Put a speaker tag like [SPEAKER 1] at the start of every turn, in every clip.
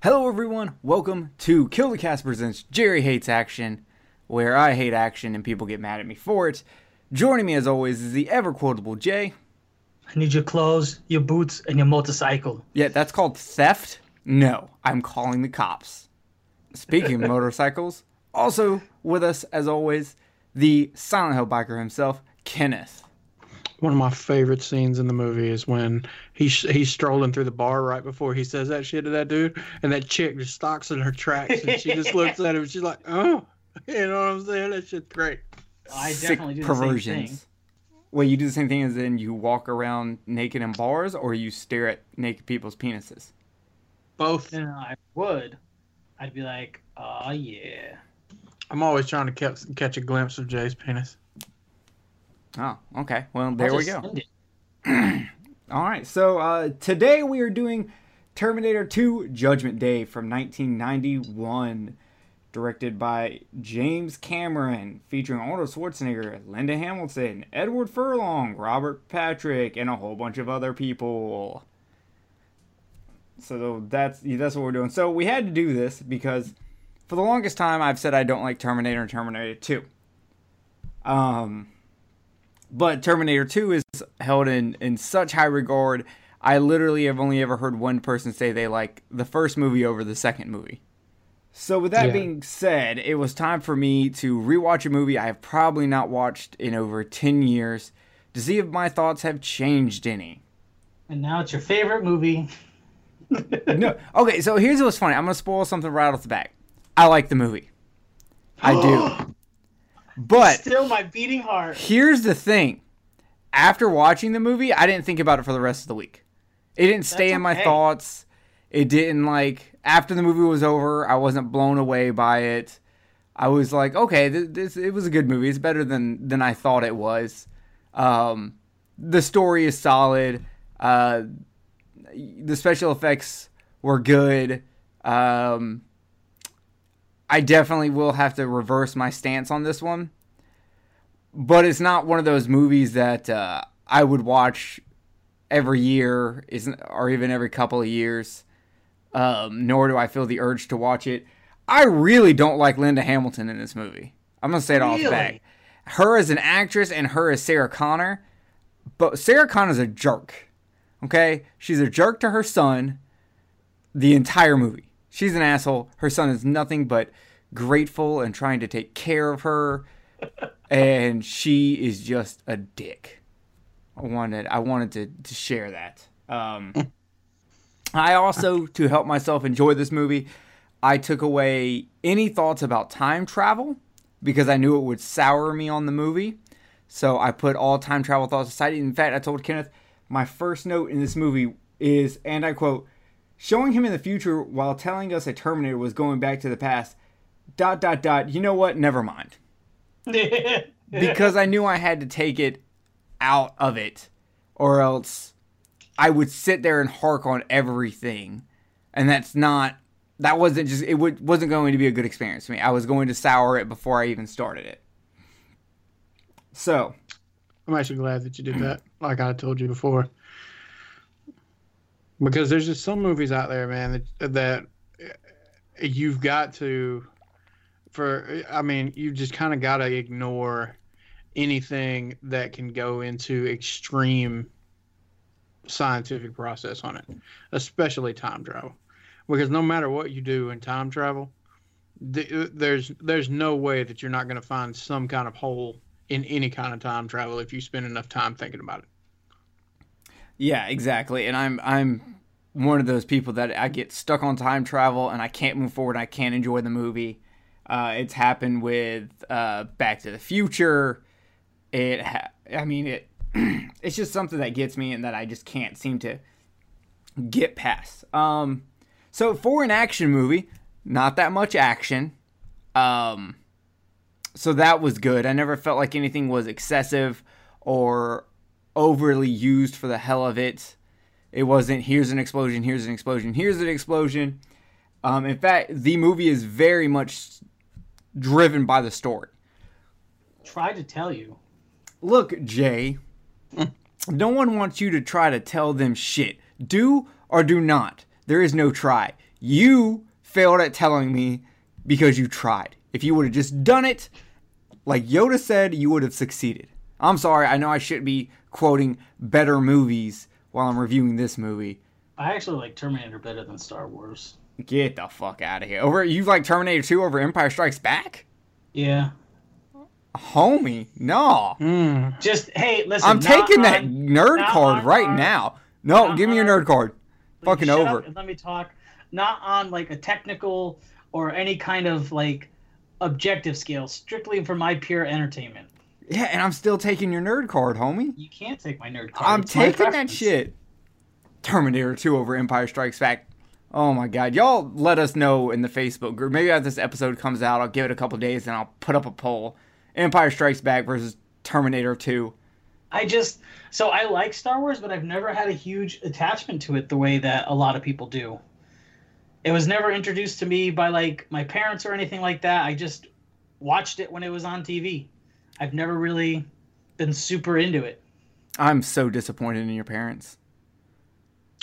[SPEAKER 1] Hello, everyone. Welcome to Kill the Cast presents Jerry Hates Action, where I hate action and people get mad at me for it. Joining me, as always, is the ever quotable Jay.
[SPEAKER 2] I need your clothes, your boots, and your motorcycle.
[SPEAKER 1] Yeah, that's called theft. No, I'm calling the cops. Speaking of motorcycles, also with us, as always, the Silent Hill biker himself, Kenneth.
[SPEAKER 3] One of my favorite scenes in the movie is when he's he's strolling through the bar right before he says that shit to that dude, and that chick just stops in her tracks and she just looks at him. and She's like, "Oh, you know what I'm saying? That shit's great."
[SPEAKER 2] I
[SPEAKER 1] Sick
[SPEAKER 2] definitely do the same thing.
[SPEAKER 1] Wait, you do the same thing as in you walk around naked in bars, or you stare at naked people's penises?
[SPEAKER 3] Both.
[SPEAKER 2] No, no, I would. I'd be like, oh yeah.
[SPEAKER 3] I'm always trying to catch catch a glimpse of Jay's penis.
[SPEAKER 1] Oh, okay. Well, there we go. All right, so uh, today we are doing Terminator 2 Judgment Day from 1991, directed by James Cameron, featuring Arnold Schwarzenegger, Linda Hamilton, Edward Furlong, Robert Patrick, and a whole bunch of other people. So that's that's what we're doing. So we had to do this because for the longest time I've said I don't like Terminator and Terminator 2. Um, but Terminator 2 is held in, in such high regard. I literally have only ever heard one person say they like the first movie over the second movie. So, with that
[SPEAKER 3] Yeah.
[SPEAKER 1] being said, it was time for me to rewatch a movie I have probably not watched in over 10 years to see if my thoughts have changed any.
[SPEAKER 2] And now it's your favorite movie.
[SPEAKER 1] no. Okay, so here's what's funny. I'm going to spoil something right off the bat. I like the movie. I do. But
[SPEAKER 2] Still my beating heart.
[SPEAKER 1] Here's the thing. After watching the movie, I didn't think about it for the rest of the week. It didn't stay
[SPEAKER 2] That's
[SPEAKER 1] in my
[SPEAKER 2] okay.
[SPEAKER 1] thoughts. It didn't like after the movie was over, I wasn't blown away by it. I was like, okay, th- this it was a good movie. It's better than than I thought it was. Um, the story is solid. Uh, the special effects were good. Um, I definitely will have to reverse my stance on this one. But it's not one of those movies that uh, I would watch every year, isn't or even every couple of years. Um, nor do I feel the urge to watch it. I really don't like Linda Hamilton in this movie. I'm gonna say it off the bat. Her as an actress and her as Sarah Connor, but Sarah Connor's a jerk. Okay, she's a jerk to her son the entire movie. She's an asshole. Her son is nothing but grateful and trying to take care of her, and she is just a dick. I wanted I wanted to, to share that. Um, I also, to help myself enjoy this movie, I took away any thoughts about time travel because I knew it would sour me on the movie. So I put all time travel thoughts aside. In fact, I told Kenneth my first note in this movie is, and I quote, showing him in the future while telling us a Terminator was going back to the past. Dot dot dot. You know what? Never mind. Because I knew I had to take it out of it, or else I would sit there and hark on everything, and that's not. That wasn't just. It would, wasn't going to be a good experience for me. I was going to sour it before I even started it. So
[SPEAKER 3] I'm actually glad that you did that, like I told you before. Because there's just some movies out there, man, that that you've got to for I mean, you just kind of got to ignore anything that can go into extreme scientific process on it, especially time travel. Because no matter what you do in time travel, th- there's there's no way that you're not going to find some kind of hole in any kind of time travel if you spend enough time thinking about it.
[SPEAKER 1] Yeah, exactly. And I'm I'm one of those people that I get stuck on time travel and I can't move forward. I can't enjoy the movie. Uh, it's happened with uh, Back to the Future. It, ha- I mean, it. it's just something that gets me and that I just can't seem to get past. Um, so for an action movie, not that much action. Um, so that was good. I never felt like anything was excessive or overly used for the hell of it. It wasn't here's an explosion, here's an explosion, here's an explosion. Um, in fact, the movie is very much driven by the story.
[SPEAKER 2] Try to tell you.
[SPEAKER 1] Look, Jay, hmm. no one wants you to try to tell them shit. Do or do not. There is no try. You failed at telling me because you tried. If you would have just done it, like Yoda said, you would have succeeded. I'm sorry, I know I shouldn't be quoting better movies while I'm reviewing this movie.
[SPEAKER 2] I actually like Terminator better than Star Wars.
[SPEAKER 1] Get the fuck out of here. Over you like Terminator 2 over Empire Strikes Back?
[SPEAKER 2] Yeah.
[SPEAKER 1] Homie, no.
[SPEAKER 3] Mm.
[SPEAKER 2] Just hey, listen.
[SPEAKER 1] I'm taking that
[SPEAKER 2] on-
[SPEAKER 1] nerd card right
[SPEAKER 2] our-
[SPEAKER 1] now. No,
[SPEAKER 2] not
[SPEAKER 1] give me your nerd card.
[SPEAKER 2] Like,
[SPEAKER 1] Fucking over.
[SPEAKER 2] let me talk. Not on like a technical or any kind of like objective scale. Strictly for my pure entertainment.
[SPEAKER 1] Yeah, and I'm still taking your nerd card, homie.
[SPEAKER 2] You can't take my nerd card.
[SPEAKER 1] I'm
[SPEAKER 2] It's
[SPEAKER 1] taking that shit. Terminator 2 over Empire Strikes Back. Oh my god. Y'all let us know in the Facebook group. Maybe as this episode comes out, I'll give it a couple days and I'll put up a poll. Empire Strikes Back versus Terminator 2.
[SPEAKER 2] I just so I like Star Wars, but I've never had a huge attachment to it the way that a lot of people do. It was never introduced to me by like my parents or anything like that. I just watched it when it was on TV. I've never really been super into it.
[SPEAKER 1] I'm so disappointed in your parents.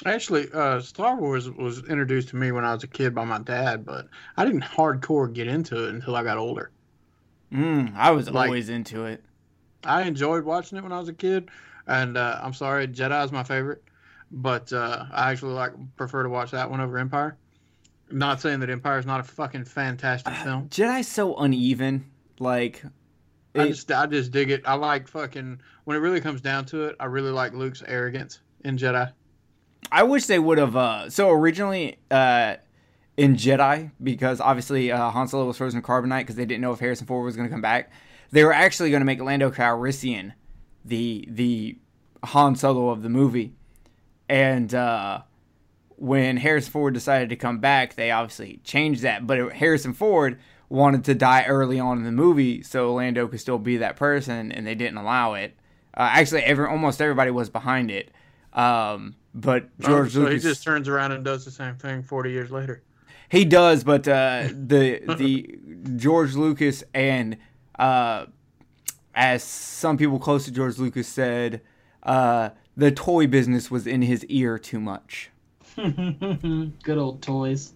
[SPEAKER 3] Actually, uh, Star Wars was introduced to me when I was a kid by my dad, but I didn't hardcore get into it until I got older.
[SPEAKER 1] Mm, I was
[SPEAKER 3] Like-
[SPEAKER 1] always into it.
[SPEAKER 3] I enjoyed watching it when I was a kid, and uh, I'm sorry, Jedi is my favorite, but uh, I actually like prefer to watch that one over Empire. Not saying that Empire is not a fucking fantastic film.
[SPEAKER 1] Jedi's so uneven. Like,
[SPEAKER 3] I just I just dig it. I like fucking when it really comes down to it. I really like Luke's arrogance in Jedi.
[SPEAKER 1] I wish they would have. Uh, so originally, uh, in Jedi, because obviously uh, Han Solo was frozen in carbonite because they didn't know if Harrison Ford was going to come back. They were actually going to make Lando Calrissian the the Han Solo of the movie, and uh, when Harrison Ford decided to come back, they obviously changed that. But Harrison Ford wanted to die early on in the movie so Lando could still be that person, and they didn't allow it. Uh, actually, every almost everybody was behind it. Um, but George
[SPEAKER 3] so
[SPEAKER 1] Lucas
[SPEAKER 3] he just turns around and does the same thing 40 years later.
[SPEAKER 1] he does, but uh, the the George Lucas and uh, as some people close to George Lucas said, uh, the toy business was in his ear too much.
[SPEAKER 2] Good old toys.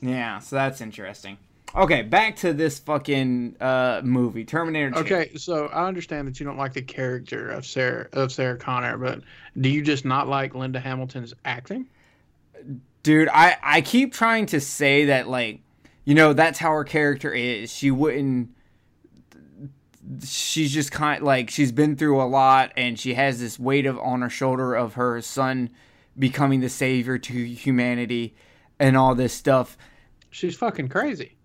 [SPEAKER 1] Yeah, so that's interesting. Okay, back to this fucking uh, movie, Terminator 2.
[SPEAKER 3] Okay, so I understand that you don't like the character of Sarah of Sarah Connor, but do you just not like Linda Hamilton's acting?
[SPEAKER 1] dude i i keep trying to say that like you know that's how her character is she wouldn't she's just kind like she's been through a lot and she has this weight of on her shoulder of her son becoming the savior to humanity and all this stuff
[SPEAKER 3] She's fucking crazy.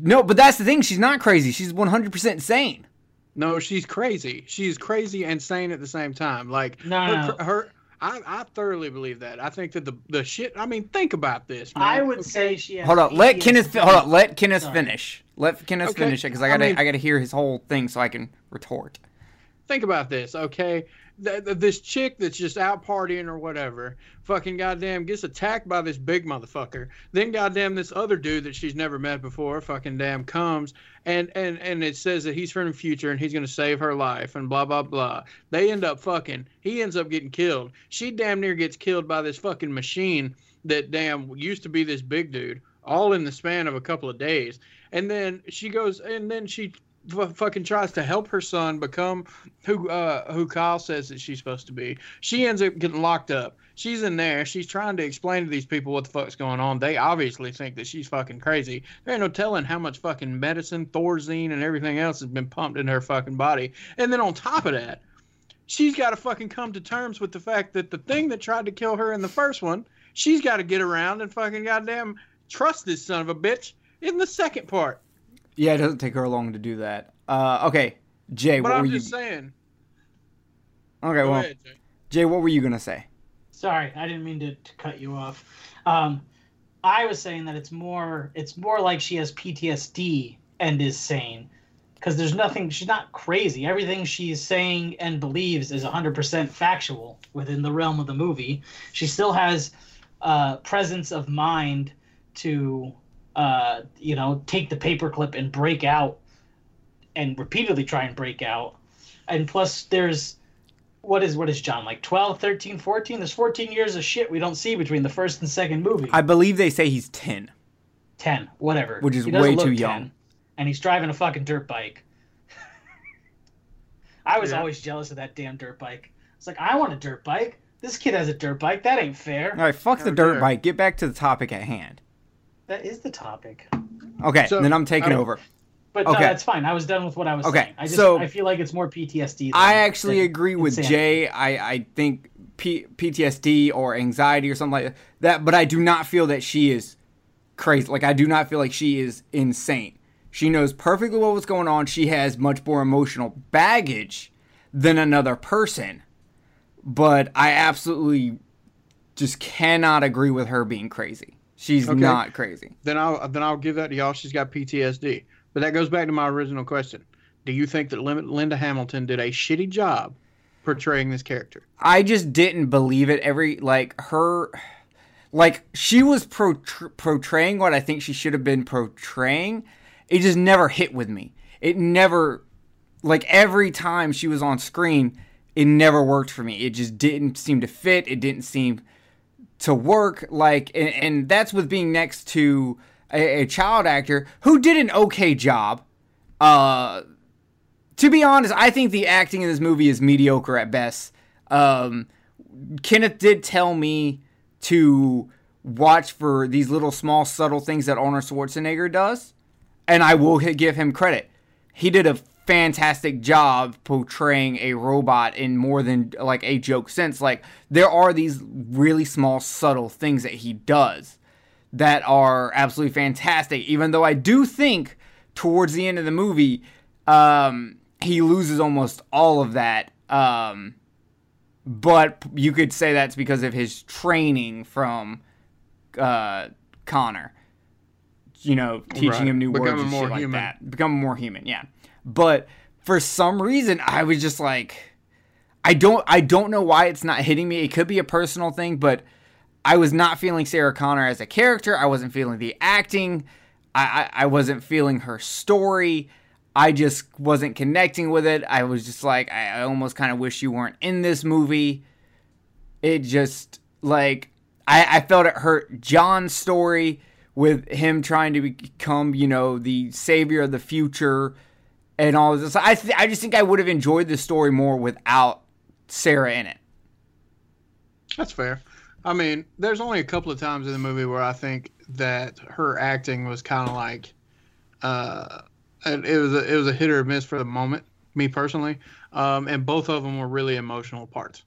[SPEAKER 1] No but that's the thing she's not crazy she's 100% sane
[SPEAKER 3] No, she's crazy. She's crazy and sane at the same time. Like
[SPEAKER 2] No,
[SPEAKER 3] her,
[SPEAKER 2] no.
[SPEAKER 3] her I, I thoroughly believe that. I think that the the shit. I mean, think about this. Man.
[SPEAKER 2] I would say she has
[SPEAKER 1] hold on. let
[SPEAKER 2] PTSD.
[SPEAKER 1] kenneth fi- hold up let kenneth
[SPEAKER 2] Sorry.
[SPEAKER 1] finish let kenneth
[SPEAKER 3] Okay,
[SPEAKER 1] finish it because i
[SPEAKER 3] I
[SPEAKER 1] gotta I,
[SPEAKER 3] mean-
[SPEAKER 1] gotta hear his whole thing so i can retort
[SPEAKER 3] think about this, okay? Th- th- this chick that's just out partying or whatever, fucking goddamn gets attacked by this big motherfucker. Then goddamn this other dude that she's never met before, fucking damn comes and and and it says that he's from the future and he's gonna save her life and blah blah blah. They end up fucking. He ends up getting killed. She damn near gets killed by this fucking machine that damn used to be this big dude. All in the span of a couple of days, and then she goes and then she f- fucking tries to help her son become who uh who Kyle says that she's supposed to be. She ends up getting locked up. She's in there. She's trying to explain to these people what the fuck's going on. They obviously think that she's fucking crazy. There ain't no telling how much fucking medicine, Thorazine, and everything else has been pumped in her fucking body. And then on top of that, she's got to fucking come to terms with the fact that the thing that tried to kill her in the first one, she's got to get around and fucking goddamn trust this son of a bitch in the second part.
[SPEAKER 1] Yeah it doesn't take her long to do that uh okay jay
[SPEAKER 3] But
[SPEAKER 1] what
[SPEAKER 3] I'm
[SPEAKER 1] were you
[SPEAKER 3] just saying.
[SPEAKER 1] okay
[SPEAKER 3] Go
[SPEAKER 1] well
[SPEAKER 3] ahead, Jay.
[SPEAKER 1] jay what were you gonna say
[SPEAKER 2] Sorry, I didn't mean to, to cut you off. Um, I was saying that it's more it's more like she has PTSD and is sane because there's nothing she's not crazy. Everything she's saying and believes is 100% factual within the realm of the movie. She still has uh, presence of mind to uh, you know take the paperclip and break out and repeatedly try and break out. And plus, there's what is what is John like 12, 13, 14? There's 14 years of shit we don't see between the first and second movie.
[SPEAKER 1] I believe they say he's 10.
[SPEAKER 2] 10, whatever.
[SPEAKER 1] Which is
[SPEAKER 2] He doesn't
[SPEAKER 1] way
[SPEAKER 2] look
[SPEAKER 1] too
[SPEAKER 2] 10,
[SPEAKER 1] young.
[SPEAKER 2] And he's driving a fucking dirt bike. I was
[SPEAKER 3] Yeah.
[SPEAKER 2] always jealous of that damn dirt bike. It's like I want a dirt bike. This kid has a dirt bike. That ain't fair.
[SPEAKER 1] All right, fuck the dirt
[SPEAKER 3] dear.
[SPEAKER 1] bike. Get back to the topic at hand.
[SPEAKER 2] That is the topic.
[SPEAKER 1] Okay,
[SPEAKER 3] So,
[SPEAKER 1] then I'm taking
[SPEAKER 3] I-
[SPEAKER 1] over.
[SPEAKER 2] But no,
[SPEAKER 1] Okay.
[SPEAKER 2] that's fine. I was done with what I was
[SPEAKER 1] Okay,
[SPEAKER 2] saying. I just
[SPEAKER 1] so-
[SPEAKER 2] I feel like it's more PTSD. Than,
[SPEAKER 1] I actually
[SPEAKER 2] than
[SPEAKER 1] agree with
[SPEAKER 2] insanity.
[SPEAKER 1] Jay. I, I think P- PTSD or anxiety or something like that, but I do not feel that she is crazy. Like, I do not feel like she is insane. She knows perfectly what was going on. She has much more emotional baggage than another person. But I absolutely just cannot agree with her being crazy. She's
[SPEAKER 3] Okay.
[SPEAKER 1] not crazy.
[SPEAKER 3] Then I'll then I'll give that to y'all. She's got PTSD. But that goes back to my original question. Do you think that Linda Hamilton did a shitty job portraying this character?
[SPEAKER 1] I just didn't believe it. Every like her, like she was pro- portraying what I think she should have been portraying. It just never hit with me. It never, like every time she was on screen, it never worked for me. It just didn't seem to fit. It didn't seem to work. Like, and, and that's with being next to a, a child actor who did an okay job. Uh, to be honest, I think the acting in this movie is mediocre at best. Um, Kenneth did tell me to watch for these little small subtle things that Arnold Schwarzenegger does, and I will give him credit. He did a fantastic job portraying a robot in more than like a joke sense. Like there are these really small subtle things that he does that are absolutely fantastic. Even though I do think towards the end of the movie, um, he loses almost all of that. Um, but you could say that's because of his training from uh, Connor. You know, teaching
[SPEAKER 3] Right.
[SPEAKER 1] him new words and shit like
[SPEAKER 3] human.
[SPEAKER 1] that. Become more human, yeah. But for some reason, I was just like, I don't, I don't know why it's not hitting me. It could be a personal thing, but I was not feeling Sarah Connor as a character. I wasn't feeling the acting. I, I, I wasn't feeling her story. I just wasn't connecting with it. I was just like, I, I almost kind of wish you weren't in this movie. It just, like, I, I felt it hurt John's story with him trying to become, you know, the savior of the future and all of this. I, th- I just think I would have enjoyed the story more without Sarah in it.
[SPEAKER 3] That's fair. I mean, there's only a couple of times in the movie where I think that her acting was kind of like, uh, it, was a, it was a hit or miss for the moment. Me personally, um, and both of them were really emotional parts.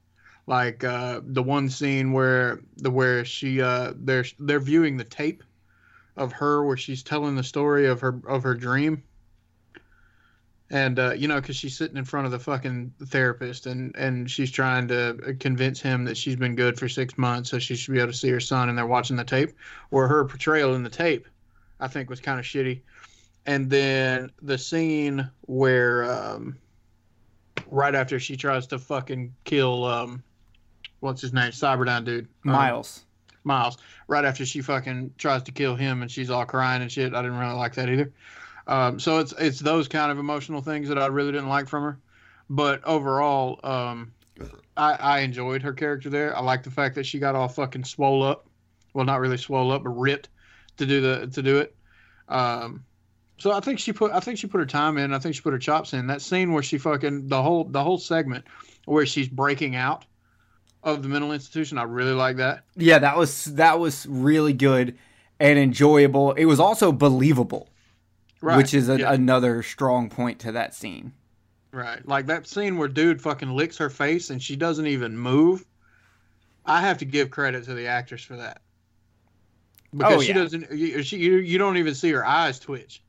[SPEAKER 3] Like uh, the one scene where the where she uh, they're they're viewing the tape of her where she's telling the story of her of her dream. And uh, you know, because she's sitting in front of the fucking therapist, and and she's trying to convince him that she's been good for six months, so she should be able to see her son. And they're watching the tape, where her portrayal in the tape, I think, was kind of shitty. And then the scene where, um, right after she tries to fucking kill, um, what's his name, Cyberdyne dude, Um,
[SPEAKER 1] Miles.
[SPEAKER 3] Miles. Right after she fucking tries to kill him and she's all crying and shit. I didn't really like that either. Um, so it's it's those kind of emotional things that I really didn't like from her. But overall, um, I, I enjoyed her character there. I like the fact that she got all fucking swole up. Well, not really swole up, but ripped to do the to do it. Um, so I think she put I think she put her time in. I think she put her chops in. That scene where she fucking the whole the whole segment where she's breaking out of the mental institution. I really like that.
[SPEAKER 1] Yeah, that was that was really good and enjoyable. It was also believable,
[SPEAKER 3] Right.
[SPEAKER 1] which is a,
[SPEAKER 3] yeah.
[SPEAKER 1] another strong point to that scene.
[SPEAKER 3] Right. Like that scene where dude fucking licks her face and she doesn't even move. I have to give credit to the actress for that. Because
[SPEAKER 1] Oh,
[SPEAKER 3] she doesn't you, she you, you don't even see her eyes twitch.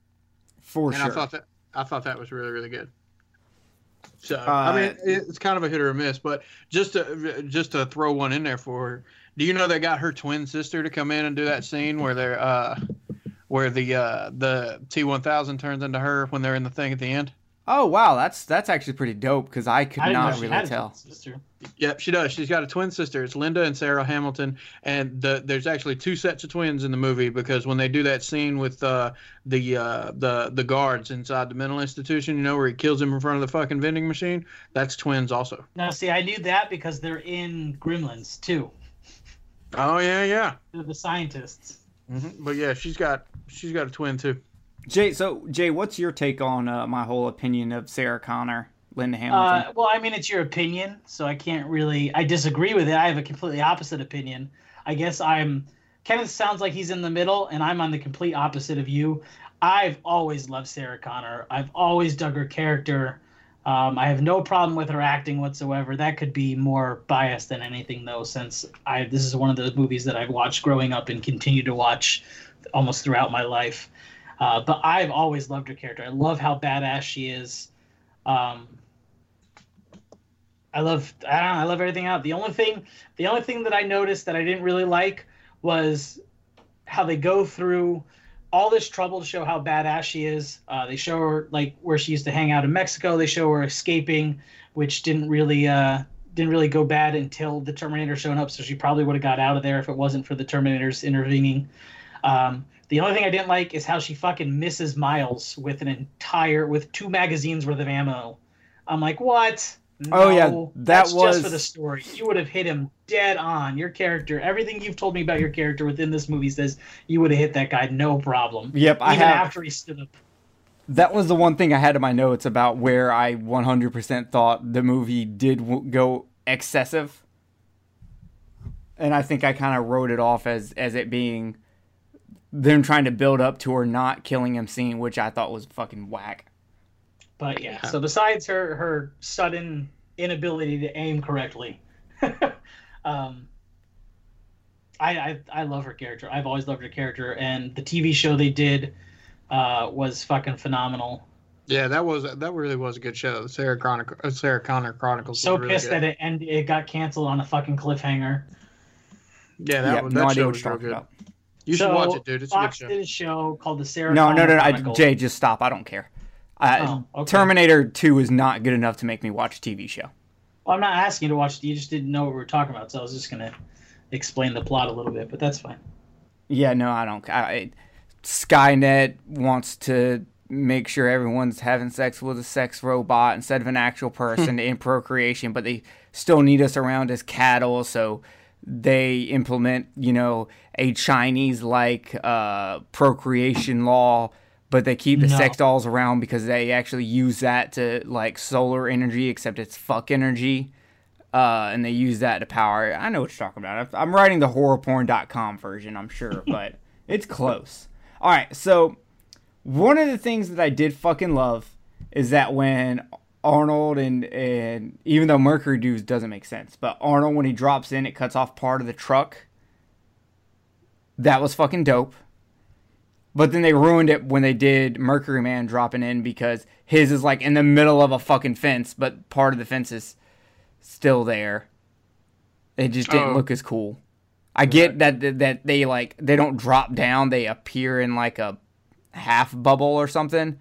[SPEAKER 1] For
[SPEAKER 3] and
[SPEAKER 1] sure.
[SPEAKER 3] I thought that I thought that was really really good. So I mean
[SPEAKER 1] Uh,
[SPEAKER 3] it- it's kind of a hit or a miss, but just to just to throw one in there for her. Do you know they got her twin sister to come in and do that scene where they're uh where the uh the T one thousand turns into her when they're in the thing at the end?
[SPEAKER 1] Oh wow, that's that's actually pretty dope because I could
[SPEAKER 2] I didn't know
[SPEAKER 1] not
[SPEAKER 2] she
[SPEAKER 1] really tell.
[SPEAKER 2] sister.
[SPEAKER 3] Yep, she does. She's got a twin sister. It's Linda and Sarah Hamilton, and the, there's actually two sets of twins in the movie because when they do that scene with uh, the uh, the the guards inside the mental institution, you know, where he kills him in front of the fucking vending machine, that's twins also.
[SPEAKER 2] Now, see, I knew that because they're in Gremlins too.
[SPEAKER 3] Oh yeah, yeah.
[SPEAKER 2] They're the scientists.
[SPEAKER 3] hmm But yeah, she's got she's got a twin too.
[SPEAKER 1] Jay, so Jay, what's your take on uh, my whole opinion of Sarah Connor, Linda Hamilton?
[SPEAKER 2] Uh, well, I mean, it's your opinion, so I can't really. I disagree with it. I have a completely opposite opinion. I guess I'm. Kenneth sounds like he's in the middle, and I'm on the complete opposite of you. I've always loved Sarah Connor. I've always dug her character. Um, I have no problem with her acting whatsoever. That could be more biased than anything, though, since I this is one of those movies that I've watched growing up and continue to watch almost throughout my life. Uh, but I've always loved her character. I love how badass she is. Um, I love I know, I love everything out. The only thing the only thing that I noticed that I didn't really like was how they go through all this trouble to show how badass she is. Uh, they show her like where she used to hang out in Mexico. They show her escaping, which didn't really uh, didn't really go bad until the Terminator showed up. So she probably would have got out of there if it wasn't for the Terminators intervening. Um, the only thing I didn't like is how she fucking misses Miles with an entire with two magazines worth of ammo. I'm like, what?
[SPEAKER 1] Oh, yeah, that
[SPEAKER 2] that's
[SPEAKER 1] was-
[SPEAKER 2] just for the story. You would have hit him dead on. Your character, everything you've told me about your character within this movie says you would have hit that guy no problem.
[SPEAKER 1] Yep, I
[SPEAKER 2] Even
[SPEAKER 1] have.
[SPEAKER 2] after he stood up.
[SPEAKER 1] That was the one thing I had in my notes about where I 100% thought the movie did w- go excessive. And I think I kind of wrote it off as as it being them trying to build up to her not killing him scene, which I thought was fucking whack.
[SPEAKER 2] But yeah,
[SPEAKER 3] Yeah.
[SPEAKER 2] so besides her her sudden inability to aim correctly, um, I, I I love her character. I've always loved her character, and the TV show they did uh, was fucking phenomenal.
[SPEAKER 3] Yeah, that was that really was a good show. Sarah Chronicle, uh, Sarah Connor Chronicles.
[SPEAKER 2] So
[SPEAKER 3] was really
[SPEAKER 2] pissed
[SPEAKER 3] good.
[SPEAKER 2] that it and it got canceled on a fucking cliffhanger.
[SPEAKER 3] Yeah, that,
[SPEAKER 1] yeah,
[SPEAKER 3] was,
[SPEAKER 1] no
[SPEAKER 3] that
[SPEAKER 1] idea
[SPEAKER 3] show
[SPEAKER 1] what
[SPEAKER 3] was
[SPEAKER 1] you're
[SPEAKER 3] real
[SPEAKER 1] talking
[SPEAKER 3] good.
[SPEAKER 1] about.
[SPEAKER 3] You should watch it, dude. It's a good show.
[SPEAKER 2] did a show called the Sarah.
[SPEAKER 1] No, no,
[SPEAKER 2] Connor
[SPEAKER 1] no, no. I, Jay, just stop. I don't care. Uh,
[SPEAKER 2] Oh, okay.
[SPEAKER 1] Terminator 2 is not good enough to make me watch a TV show.
[SPEAKER 2] Well, I'm not asking you to watch. it. You just didn't know what we were talking about, so I was just gonna explain the plot a little bit, but that's fine.
[SPEAKER 1] Yeah, no, I don't. I, Skynet wants to make sure everyone's having sex with a sex robot instead of an actual person in procreation, but they still need us around as cattle, so they implement, you know, a Chinese like uh, procreation law, but they keep the
[SPEAKER 2] No.
[SPEAKER 1] sex dolls around because they actually use that to like solar energy, except it's fuck energy. Uh, and they use that to power. I know what you're talking about. I'm writing the horrorporn.com version, I'm sure, but it's close. All right, so one of the things that I did fucking love is that when Arnold and and even though Mercury dudes doesn't make sense, but Arnold when he drops in, it cuts off part of the truck. That was fucking dope. But then they ruined it when they did Mercury Man dropping in because his is like in the middle of a fucking fence, but part of the fence is still there. It just didn't
[SPEAKER 3] Oh.
[SPEAKER 1] look as cool. I get that, that that they like they don't drop down; they appear in like a half bubble or something.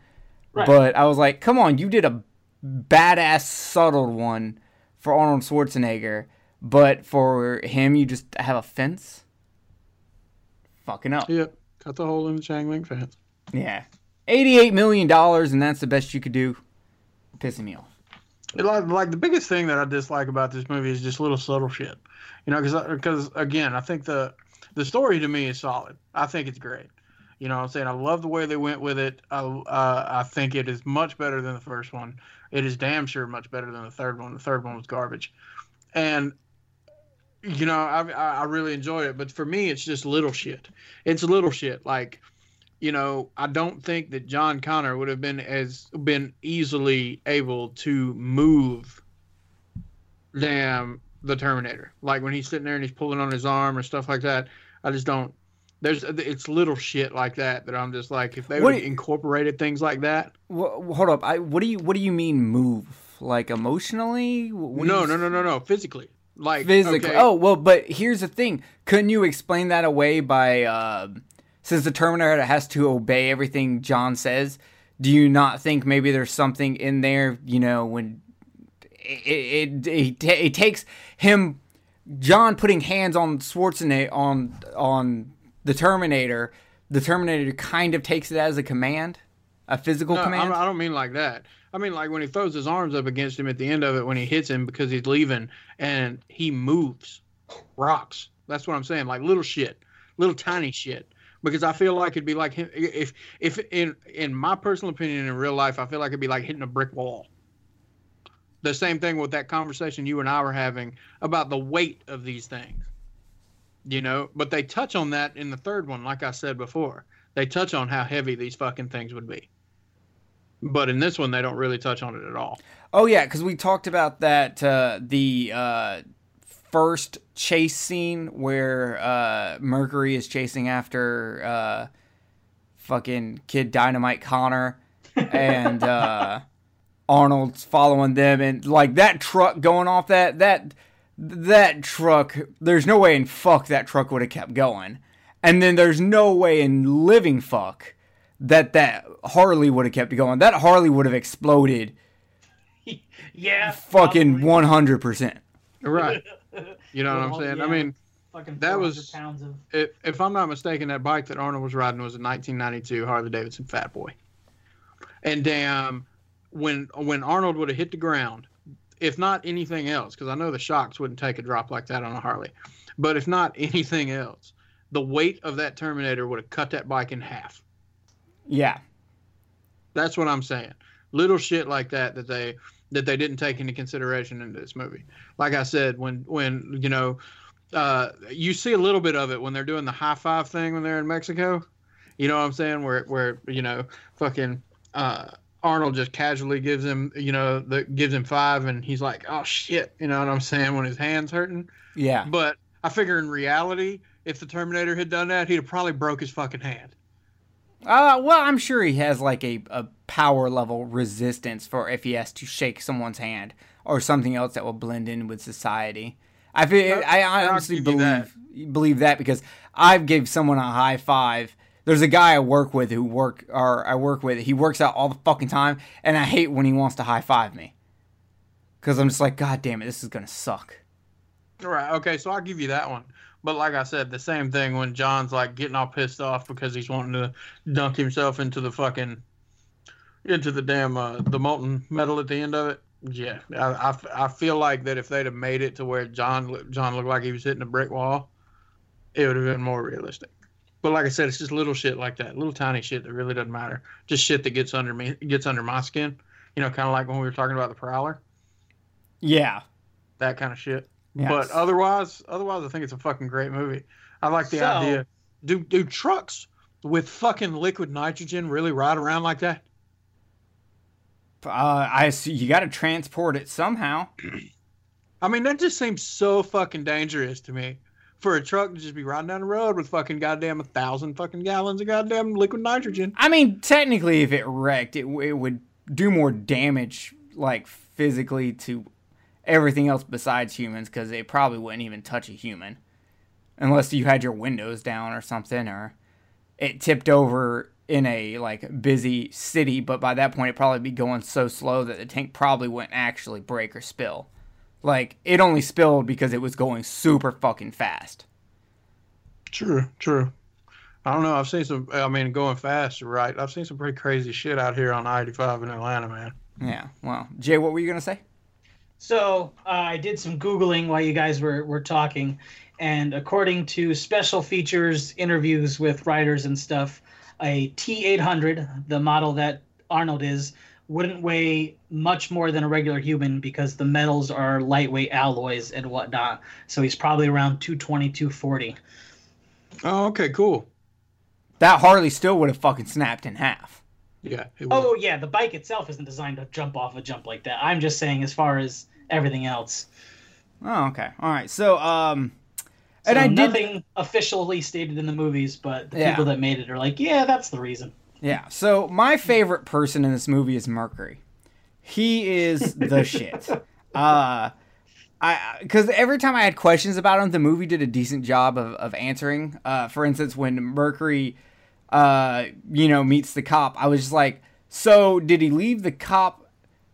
[SPEAKER 2] Right.
[SPEAKER 1] But I was like, come on, you did a badass subtle one for Arnold Schwarzenegger, but for him, you just have a fence. Fucking up.
[SPEAKER 3] Yep, cut the hole in the chain link fence.
[SPEAKER 1] Yeah. $88 million, and that's the best you could do. Pissing me off.
[SPEAKER 3] Like, like the biggest thing that I dislike about this movie is just little subtle shit. You know, because because again, I think the the story to me is solid. I think it's great. You know, what I'm saying I love the way they went with it. I uh, I think it is much better than the first one. It is damn sure much better than the third one. The third one was garbage, and you know I I really enjoy it. But for me, it's just little shit. It's little shit like you know, I don't think that John Connor would have been as been easily able to move damn the Terminator. Like when he's sitting there and he's pulling on his arm or stuff like that. I just don't. There's it's little shit like that that I'm just like if they would have incorporated things like that.
[SPEAKER 1] Wh- hold up. I, what do you What do you mean move? Like emotionally? What
[SPEAKER 3] no,
[SPEAKER 1] you-
[SPEAKER 3] no, no, no, no. Physically, like
[SPEAKER 1] Physically.
[SPEAKER 3] okay,
[SPEAKER 1] Oh well, but here's the thing. Couldn't you explain that away by uh, since the Terminator has to obey everything John says? Do you not think maybe there's something in there? You know, when it it, it, it takes him, John putting hands on Schwarzenegger on on the Terminator. The Terminator kind of takes it as a command, a physical
[SPEAKER 3] No,
[SPEAKER 1] command.
[SPEAKER 3] I, I don't mean like that. I mean like when he throws his arms up against him at the end of it when he hits him because he's leaving and he moves rocks. That's what I'm saying. Like little shit, little tiny shit. Because I feel like it'd be like him if if in in my personal opinion in real life I feel like it'd be like hitting a brick wall. The same thing with that conversation you and I were having about the weight of these things. You know, but they touch on that in the third one, like I said before. They touch on how heavy these fucking things would be. But in this one, they don't really touch on it at all.
[SPEAKER 1] Oh yeah, because we talked about that uh, the uh, first chase scene where uh, Mercury is chasing after uh, fucking Kid Dynamite Connor, and uh, Arnold's following them, and like that truck going off that that that truck. There's no way in fuck that truck would have kept going, and then there's no way in living fuck that that Harley would have kept going. That Harley would have exploded
[SPEAKER 2] yeah.
[SPEAKER 1] fucking 100%.
[SPEAKER 3] Right. You know what I'm saying?
[SPEAKER 2] yeah.
[SPEAKER 3] I mean,
[SPEAKER 2] Fucking
[SPEAKER 3] that
[SPEAKER 2] 400
[SPEAKER 3] was-
[SPEAKER 2] pounds of.
[SPEAKER 3] if, if I'm not mistaken, that bike that Arnold was riding was a 1992 Harley Davidson Fat Boy. And damn, when when Arnold would have hit the ground, if not anything else, because I know the shocks wouldn't take a drop like that on a Harley, but if not anything else, the weight of that Terminator would have cut that bike in half.
[SPEAKER 1] Yeah.
[SPEAKER 3] That's what I'm saying. Little shit like that that they that they didn't take into consideration in this movie. Like I said, when when you know, uh, you see a little bit of it when they're doing the high five thing when they're in Mexico. You know what I'm saying? Where where you know fucking uh, Arnold just casually gives him you know the gives him five and he's like oh shit you know what I'm saying when his hands hurting.
[SPEAKER 1] Yeah.
[SPEAKER 3] But I figure in reality, if the Terminator had done that, he'd have probably broke his fucking hand.
[SPEAKER 1] Uh, well, I'm sure he has like a, a power level resistance for if he has to shake someone's hand or something else that will blend in with society. I feel, I
[SPEAKER 3] I'll
[SPEAKER 1] honestly
[SPEAKER 3] you that.
[SPEAKER 1] believe believe that because I've gave someone a high five. There's a guy I work with who work or I work with. He works out all the fucking time, and I hate when he wants to high five me because I'm just like, God damn it, this is gonna suck.
[SPEAKER 3] Right. Okay. So I'll give you that one. But like I said, the same thing when John's like getting all pissed off because he's wanting to dunk himself into the fucking into the damn uh, the molten metal at the end of it. Yeah, I, I, I feel like that if they'd have made it to where John John looked like he was hitting a brick wall, it would have been more realistic. But like I said, it's just little shit like that, little tiny shit that really doesn't matter. Just shit that gets under me, gets under my skin. You know, kind of like when we were talking about the Prowler,
[SPEAKER 1] Yeah.
[SPEAKER 3] that kind of shit.
[SPEAKER 1] Yes.
[SPEAKER 3] But otherwise, otherwise, I think it's a fucking great movie. I like the
[SPEAKER 2] So-
[SPEAKER 3] idea. Do do trucks with fucking liquid nitrogen really ride around like that?
[SPEAKER 1] Uh, I see you got to transport it somehow.
[SPEAKER 3] I mean, that just seems so fucking dangerous to me. For a truck to just be riding down the road with fucking goddamn a thousand fucking gallons of goddamn liquid nitrogen.
[SPEAKER 1] I mean, technically, if it wrecked, it, it would do more damage, like physically, to everything else besides humans, because they probably wouldn't even touch a human, unless you had your windows down or something, or it tipped over in a like busy city. But by that point, it'd probably be going so slow that the tank probably wouldn't actually break or spill. Like it only spilled because it was going super fucking fast.
[SPEAKER 3] True, true. I don't know. I've seen some. I mean, going fast, right. I've seen some pretty crazy shit out here on I-85 in Atlanta, man.
[SPEAKER 1] Yeah. Well, Jay, what were you gonna say?
[SPEAKER 2] So uh, I did some googling while you guys were were talking, and according to special features interviews with writers and stuff, a T800, the model that Arnold is, wouldn't weigh much more than a regular human because the metals are lightweight alloys and whatnot. So he's probably around 220, 240.
[SPEAKER 3] Oh, okay, cool.
[SPEAKER 1] That Harley still would have fucking snapped in half.
[SPEAKER 3] Yeah. it.
[SPEAKER 2] Oh yeah, the bike itself isn't designed to jump off a jump like that. I'm just saying as far as everything else.
[SPEAKER 1] Oh, okay. All right. So, um,
[SPEAKER 2] So
[SPEAKER 1] and I did,
[SPEAKER 2] nothing officially stated in the movies, but the
[SPEAKER 1] Yeah.
[SPEAKER 2] people that made it are like, yeah, that's the reason.
[SPEAKER 1] yeah. So my favorite person in this movie is Mercury. He is the shit. Uh, I because every time I had questions about him, the movie did a decent job of of answering. Uh, for instance, when Mercury, uh, you know, meets the cop, I was just like, So did he leave the cop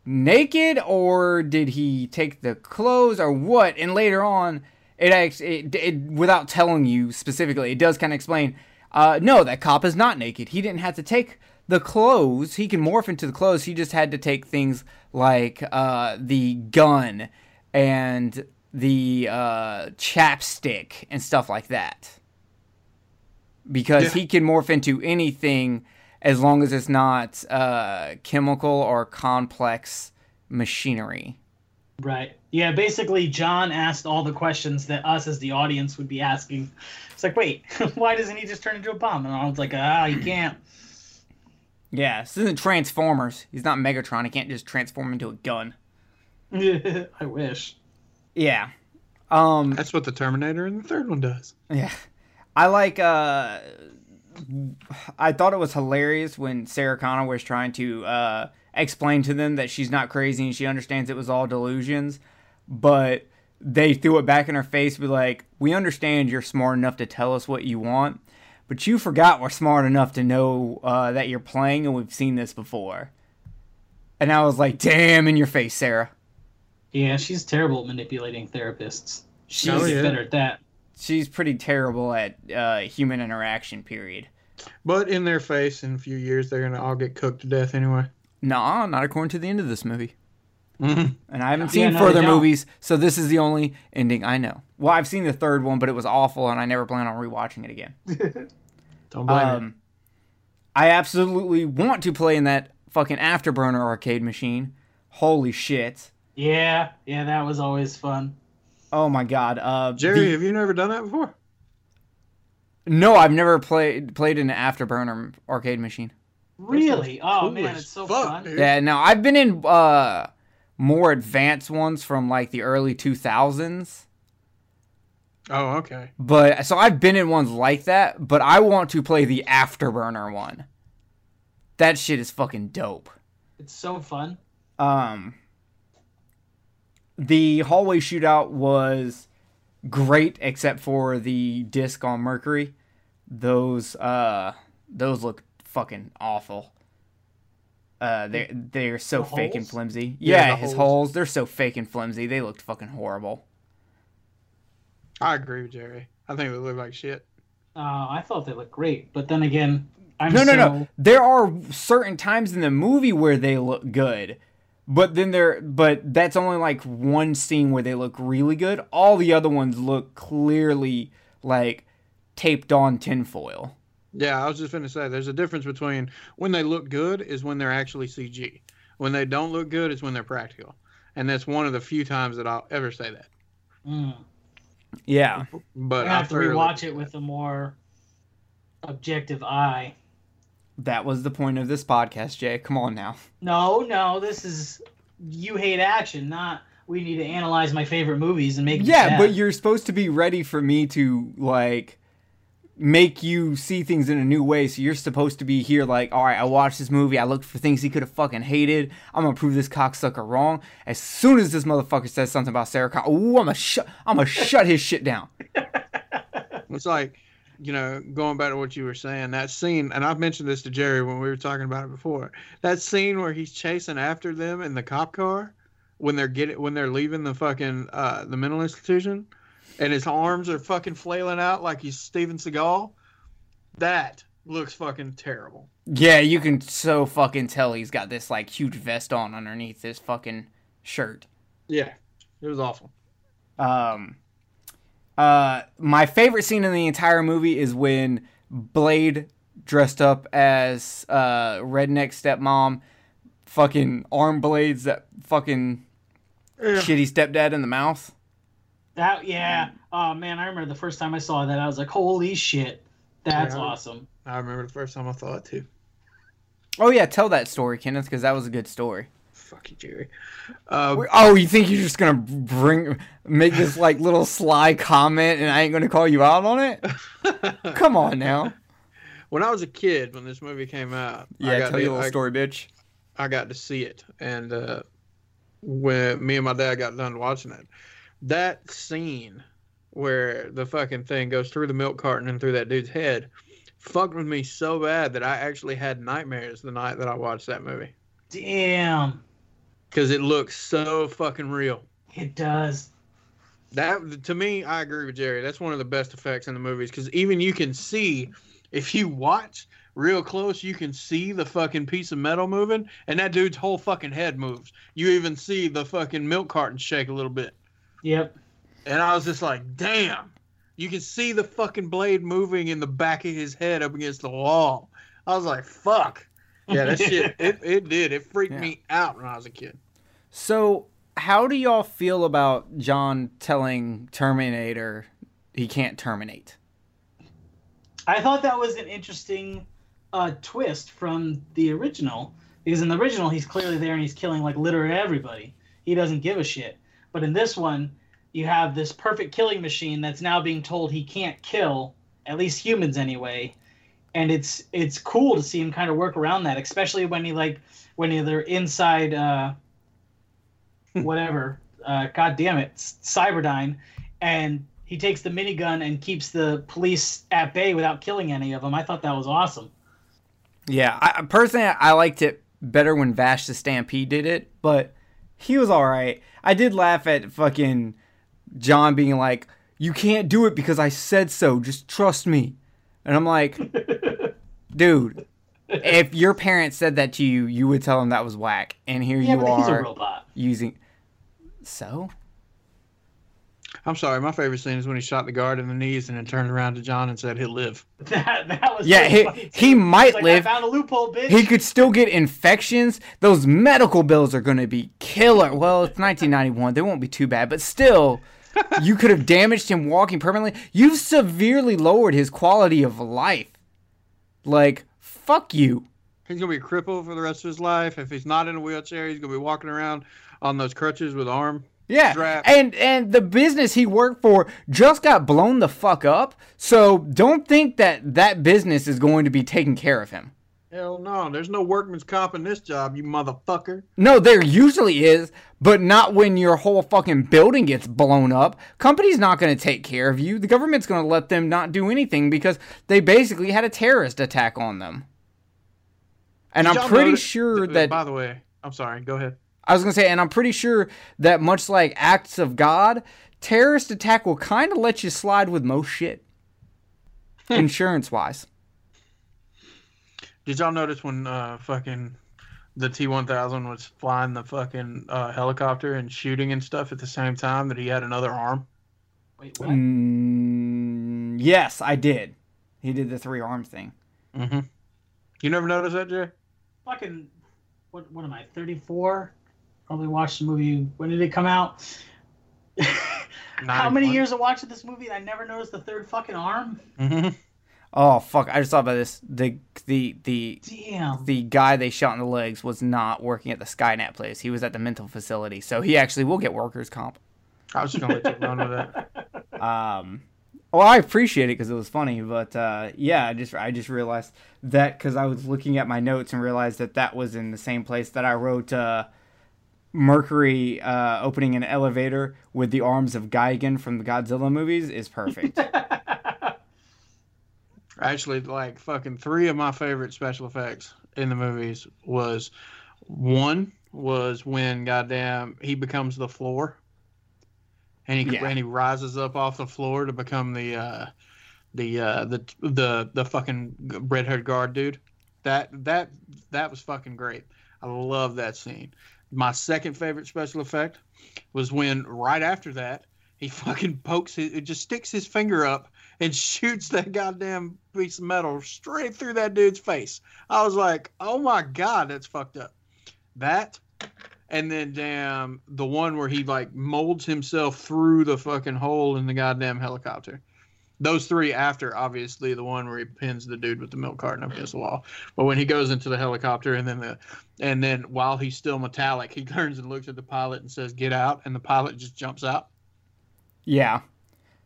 [SPEAKER 1] naked, or did he take the clothes, or what? And later on, it actually, it, it, without telling you specifically, it does kind of explain. Uh, no, that cop is not naked. He didn't have to take the clothes. He can morph into the clothes. He just had to take things like uh, the gun and the uh, chapstick and stuff like that. Because
[SPEAKER 3] Yeah.
[SPEAKER 1] he can morph into anything as long as it's not uh, chemical or complex machinery.
[SPEAKER 2] Right. Yeah, basically John asked all the questions that us as the audience would be asking. It's like, wait, why doesn't he just turn into a bomb? And Arnold's like, ah, he can't.
[SPEAKER 1] Yeah, this isn't Transformers. He's not Megatron. He can't just transform into a gun.
[SPEAKER 2] I wish.
[SPEAKER 1] Yeah. Um
[SPEAKER 3] That's what the Terminator in the third one does.
[SPEAKER 1] Yeah. I like uh I thought it was hilarious when Sarah Connor was trying to uh explain to them that she's not crazy and she understands it was all delusions, but they threw it back in her face be like, "We understand you're smart enough to tell us what you want, but you forgot we're smart enough to know uh, that you're playing and we've seen this before." And I was like, "Damn in your face, Sarah."
[SPEAKER 2] Yeah, she's terrible at manipulating therapists. She's
[SPEAKER 3] Oh, yeah.
[SPEAKER 2] better at that.
[SPEAKER 1] She's pretty terrible at uh, human interaction. Period.
[SPEAKER 3] But in their face, in a few years, they're gonna all get cooked to death anyway.
[SPEAKER 1] Nah, not according to the end of this movie.
[SPEAKER 3] Mhm.
[SPEAKER 1] And I haven't
[SPEAKER 2] Yeah,
[SPEAKER 1] seen
[SPEAKER 2] no,
[SPEAKER 1] further
[SPEAKER 2] they
[SPEAKER 1] movies, so this is the only ending I know. Well, I've seen the third one, but it was awful, and I never plan on rewatching it again.
[SPEAKER 3] Don't blame her.
[SPEAKER 1] Um, I absolutely want to play in that fucking Afterburner arcade machine. Holy shit!
[SPEAKER 2] Yeah, yeah, that was always fun.
[SPEAKER 1] Oh my god. Uh,
[SPEAKER 3] Jerry,
[SPEAKER 1] the-
[SPEAKER 3] have you never done that before?
[SPEAKER 1] no, I've never played played in an Afterburner arcade machine.
[SPEAKER 2] Really? Oh
[SPEAKER 3] Cool
[SPEAKER 2] man, it's so
[SPEAKER 3] fuck,
[SPEAKER 2] fun.
[SPEAKER 3] dude.
[SPEAKER 1] Yeah, no, I've been in uh more advanced ones from like the early two thousands.
[SPEAKER 3] Oh, okay.
[SPEAKER 1] But so I've been in ones like that, but I want to play the Afterburner one. That shit is fucking dope.
[SPEAKER 2] It's so fun.
[SPEAKER 1] Um the hallway shootout was great except for the disc on Mercury. Those uh those look fucking awful. Uh they they're so
[SPEAKER 2] The
[SPEAKER 1] fake and flimsy.
[SPEAKER 3] Yeah,
[SPEAKER 1] Yeah, his
[SPEAKER 3] holes.
[SPEAKER 1] holes, they're so fake and flimsy. They looked fucking horrible.
[SPEAKER 3] I agree with Jerry. I think they look like shit.
[SPEAKER 2] Uh, I thought they looked great, but then again, I'm
[SPEAKER 1] No, no, no. There are certain times in the movie where they look good, but then there, but that's only like one scene where they look really good. All the other ones look clearly like taped on tinfoil.
[SPEAKER 3] Yeah, I was just going to say there's a difference between when they look good is when they're actually CG. When they don't look good is when they're practical. And that's one of the few times that I'll ever say that.
[SPEAKER 2] Mm.
[SPEAKER 1] Yeah,
[SPEAKER 3] But
[SPEAKER 2] I have to
[SPEAKER 3] thoroughly-
[SPEAKER 2] rewatch it with a more objective eye.
[SPEAKER 1] That was the point of this podcast, Jay. Come on now.
[SPEAKER 2] No, no, this is you hate action, not we need to analyze my favorite movies and make.
[SPEAKER 1] Yeah, but you're supposed to be ready for me to like make you see things in a new way. So you're supposed to be here like, all right, I watched this movie. I looked for things he could have fucking hated. I'm gonna prove this cocksucker wrong. As soon as this motherfucker says something about Sarah Connor, ooh, I'm gonna shut, I'm gonna shut his shit down.
[SPEAKER 3] It's like, you know, going back to what you were saying, that scene, and I've mentioned this to Jerry when we were talking about it before. That scene where he's chasing after them in the cop car when they're getting when they're leaving the fucking uh the mental institution and his arms are fucking flailing out like he's Steven Seagal. That looks fucking terrible.
[SPEAKER 1] Yeah, you can so fucking tell he's got this like huge vest on underneath this fucking shirt.
[SPEAKER 3] Yeah. It was awful.
[SPEAKER 1] Um, uh, my favorite scene in the entire movie is when Blade, dressed up as uh redneck stepmom, fucking arm blades that fucking
[SPEAKER 3] Yeah.
[SPEAKER 1] shitty stepdad in the mouth.
[SPEAKER 2] that yeah. Oh man, I remember the first time I saw that, I was like, holy shit, that's
[SPEAKER 3] Yeah.
[SPEAKER 2] awesome.
[SPEAKER 3] I remember the first time I saw it too.
[SPEAKER 1] Oh yeah, tell that story, Kenneth, because that was a good story.
[SPEAKER 3] Fuck you, Jerry. Uh,
[SPEAKER 1] Oh, you think you're just gonna bring make this like little sly comment and I ain't gonna call you out on it? Come on now.
[SPEAKER 3] when I was a kid, when this movie came out, I
[SPEAKER 1] Yeah,
[SPEAKER 3] got
[SPEAKER 1] tell
[SPEAKER 3] to,
[SPEAKER 1] you a little
[SPEAKER 3] I,
[SPEAKER 1] story, bitch.
[SPEAKER 3] I got to see it, and uh, when me and my dad got done watching it, that scene where the fucking thing goes through the milk carton and through that dude's head fucked with me so bad that I actually had nightmares the night that I watched that movie
[SPEAKER 2] Damn,
[SPEAKER 3] because it looks so fucking real.
[SPEAKER 2] it does.
[SPEAKER 3] That to me, I agree with Jerry. That's one of the best effects in the movies because even you can see if you watch real close, you can see the fucking piece of metal moving, and that dude's whole fucking head moves. You even see the fucking milk carton shake a little bit,
[SPEAKER 2] Yep.
[SPEAKER 3] and I was just like, damn. You can see the fucking blade moving in the back of his head up against the wall. I was like, fuck. Yeah, that shit. It, it did. It freaked
[SPEAKER 1] Yeah.
[SPEAKER 3] me out when I was a kid.
[SPEAKER 1] So, how do y'all feel about John telling Terminator he can't terminate?
[SPEAKER 2] I thought that was an interesting uh, twist from the original because in the original he's clearly there and he's killing like literally everybody. He doesn't give a shit. But in this one, you have this perfect killing machine that's now being told he can't kill at least humans anyway. And it's it's cool to see him kind of work around that, especially when he like when they're inside uh, whatever. Uh, God damn it, Cyberdyne, and he takes the minigun and keeps the police at bay without killing any of them. I thought that was awesome.
[SPEAKER 1] Yeah, I, personally, I liked it better when Vash the Stampede did it, but he was all right. I did laugh at fucking John being like, "You can't do it because I said so. Just trust me." And I'm like, dude, if your parents said that to you, you would tell them that was whack. And here
[SPEAKER 2] Yeah,
[SPEAKER 1] you
[SPEAKER 2] but he's a
[SPEAKER 1] are
[SPEAKER 2] robot.
[SPEAKER 1] using. So
[SPEAKER 3] I'm sorry. My favorite scene is when he shot the guard in the knees and then turned around to John and said he'll live.
[SPEAKER 2] That, that was
[SPEAKER 1] Yeah,
[SPEAKER 2] pretty
[SPEAKER 1] he- he might
[SPEAKER 2] like,
[SPEAKER 1] live.
[SPEAKER 2] I found a loophole, bitch.
[SPEAKER 1] he could still get infections. Those medical bills are going to be killer. Well, it's 1991. They won't be too bad, but still, you could have damaged him walking permanently. You've severely lowered his quality of life. Like, fuck you.
[SPEAKER 3] He's gonna be a cripple for the rest of his life. If he's not in a wheelchair, he's gonna be walking around on those crutches with arm.
[SPEAKER 1] Yeah, and and the business he worked for just got blown the fuck up. So don't think that that business is going to be taking care of him.
[SPEAKER 3] Hell no, there's no workman's comp in this job, you motherfucker.
[SPEAKER 1] No, there usually is, but not when your whole fucking building gets blown up. Company's not going to take care of you. The government's going to let them not do anything because they basically had a terrorist attack on them. And
[SPEAKER 3] Did
[SPEAKER 1] I'm pretty sure
[SPEAKER 3] uh,
[SPEAKER 1] that
[SPEAKER 3] By the way, I'm sorry. Go ahead.
[SPEAKER 1] I was going to say and I'm pretty sure that much like acts of God, terrorist attack will kind of let you slide with most shit. Insurance wise.
[SPEAKER 3] Did y'all notice when uh fucking the T1000 was flying the fucking uh, helicopter and shooting and stuff at the same time that he had another arm?
[SPEAKER 2] Wait, what?
[SPEAKER 1] Mm, yes, I did. He did the three arm thing.
[SPEAKER 3] Mm-hmm. You never noticed that, Jay?
[SPEAKER 2] Fucking, what? What am I? Thirty-four. Probably watched the movie. When did it come out? How many years of watching this movie and I never noticed the third fucking arm?
[SPEAKER 3] Mm-hmm.
[SPEAKER 1] Oh fuck! I just thought about this. The the the
[SPEAKER 2] Damn.
[SPEAKER 1] the guy they shot in the legs was not working at the Skynet place. He was at the mental facility, so he actually will get workers comp.
[SPEAKER 3] I was just gonna let you run with that.
[SPEAKER 1] Um, well, I appreciate it because it was funny, but uh, yeah, I just I just realized that because I was looking at my notes and realized that that was in the same place that I wrote uh, Mercury uh, opening an elevator with the arms of Gigan from the Godzilla movies is perfect.
[SPEAKER 3] Actually, like fucking three of my favorite special effects in the movies was one was when goddamn he becomes the floor, and he
[SPEAKER 1] Yeah.
[SPEAKER 3] and he rises up off the floor to become the uh, the uh, the the the fucking red haired guard dude. That that that was fucking great. I love that scene. My second favorite special effect was when right after that he fucking pokes his, it just sticks his finger up and shoots that goddamn piece of metal straight through that dude's face. I was like, oh my god, that's fucked up. That, and then damn the one where he like molds himself through the fucking hole in the goddamn helicopter. Those three after, obviously, the one where he pins the dude with the milk carton up against the wall. But when he goes into the helicopter and then the, and then while he's still metallic, he turns and looks at the pilot and says, "Get out!" and the pilot just jumps out.
[SPEAKER 1] yeah,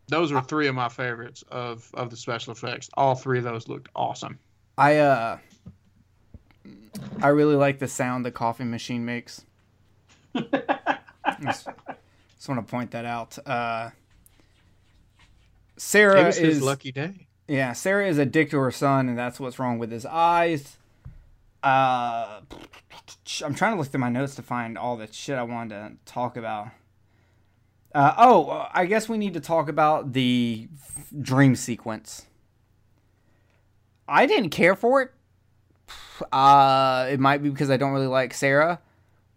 [SPEAKER 3] Those were three of my favorites of of the special effects. All three of those looked awesome.
[SPEAKER 1] I uh, I really like the sound the coffee machine makes. just, just want to point that out. Uh,
[SPEAKER 3] It
[SPEAKER 1] Sarah is
[SPEAKER 3] lucky day.
[SPEAKER 1] Yeah, Sarah is addicted to her son, and that's what's wrong with his eyes. Uh, I'm trying to look through my notes to find all the shit I wanted to talk about. Uh, oh, I guess we need to talk about the dream sequence. I didn't care for it. Uh, it might be because I don't really like Sarah,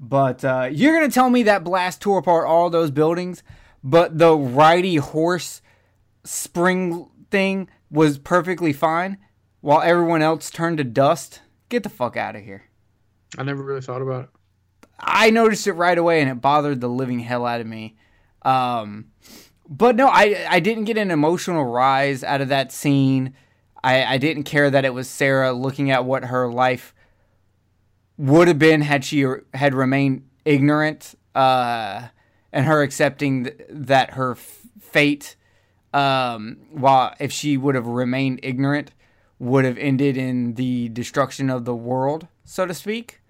[SPEAKER 1] but uh, you're gonna tell me that blast tore apart all those buildings, but the righty horse spring thing was perfectly fine, while everyone else turned to dust. Get the fuck out of here.
[SPEAKER 3] I never really thought about it.
[SPEAKER 1] I noticed it right away, and it bothered the living hell out of me. Um, but no, I I didn't get an emotional rise out of that scene. I, I didn't care that it was Sarah looking at what her life would have been had she had remained ignorant, uh, and her accepting th- that her f- fate, um, while if she would have remained ignorant, would have ended in the destruction of the world, so to speak.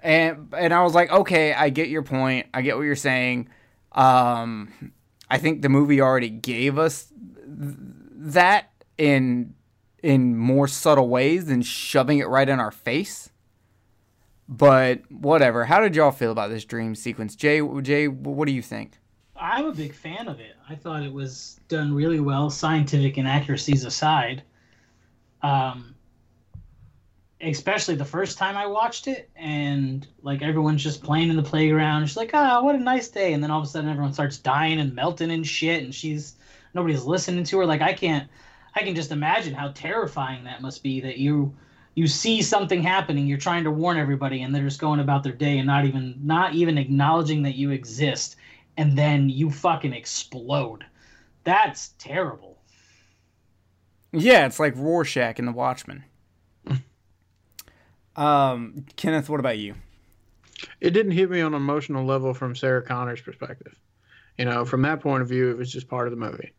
[SPEAKER 1] And and I was like, okay, I get your point. I get what you're saying. Um, I think the movie already gave us th- that in in more subtle ways than shoving it right in our face. But whatever. How did y'all feel about this dream sequence, Jay? Jay, what do you think?
[SPEAKER 2] I'm a big fan of it. I thought it was done really well, scientific inaccuracies aside. Um, especially the first time I watched it, and like everyone's just playing in the playground. She's like, "Ah, oh, what a nice day," and then all of a sudden everyone starts dying and melting and shit, and she's nobody's listening to her. Like I can't, I can just imagine how terrifying that must be. That you you see something happening, you're trying to warn everybody, and they're just going about their day and not even not even acknowledging that you exist, and then you fucking explode. That's terrible.
[SPEAKER 1] Yeah, it's like Rorschach in The Watchmen. Um, Kenneth, what about you?
[SPEAKER 3] It didn't hit me on an emotional level from Sarah Connor's perspective. You know, from that point of view, it was just part of the movie.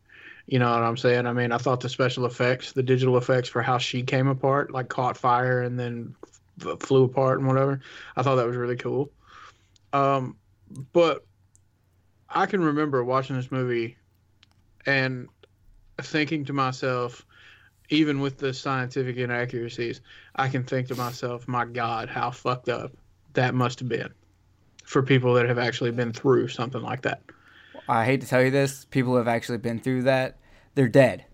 [SPEAKER 3] You know what I'm saying? I mean, I thought the special effects, the digital effects for how she came apart, like caught fire and then f- flew apart and whatever, I thought that was really cool. Um, but I can remember watching this movie and thinking to myself, even with the scientific inaccuracies, I can think to myself, my God, how fucked up that must have been for people that have actually been through something like that.
[SPEAKER 1] I hate to tell you this, people who have actually been through that, they're dead.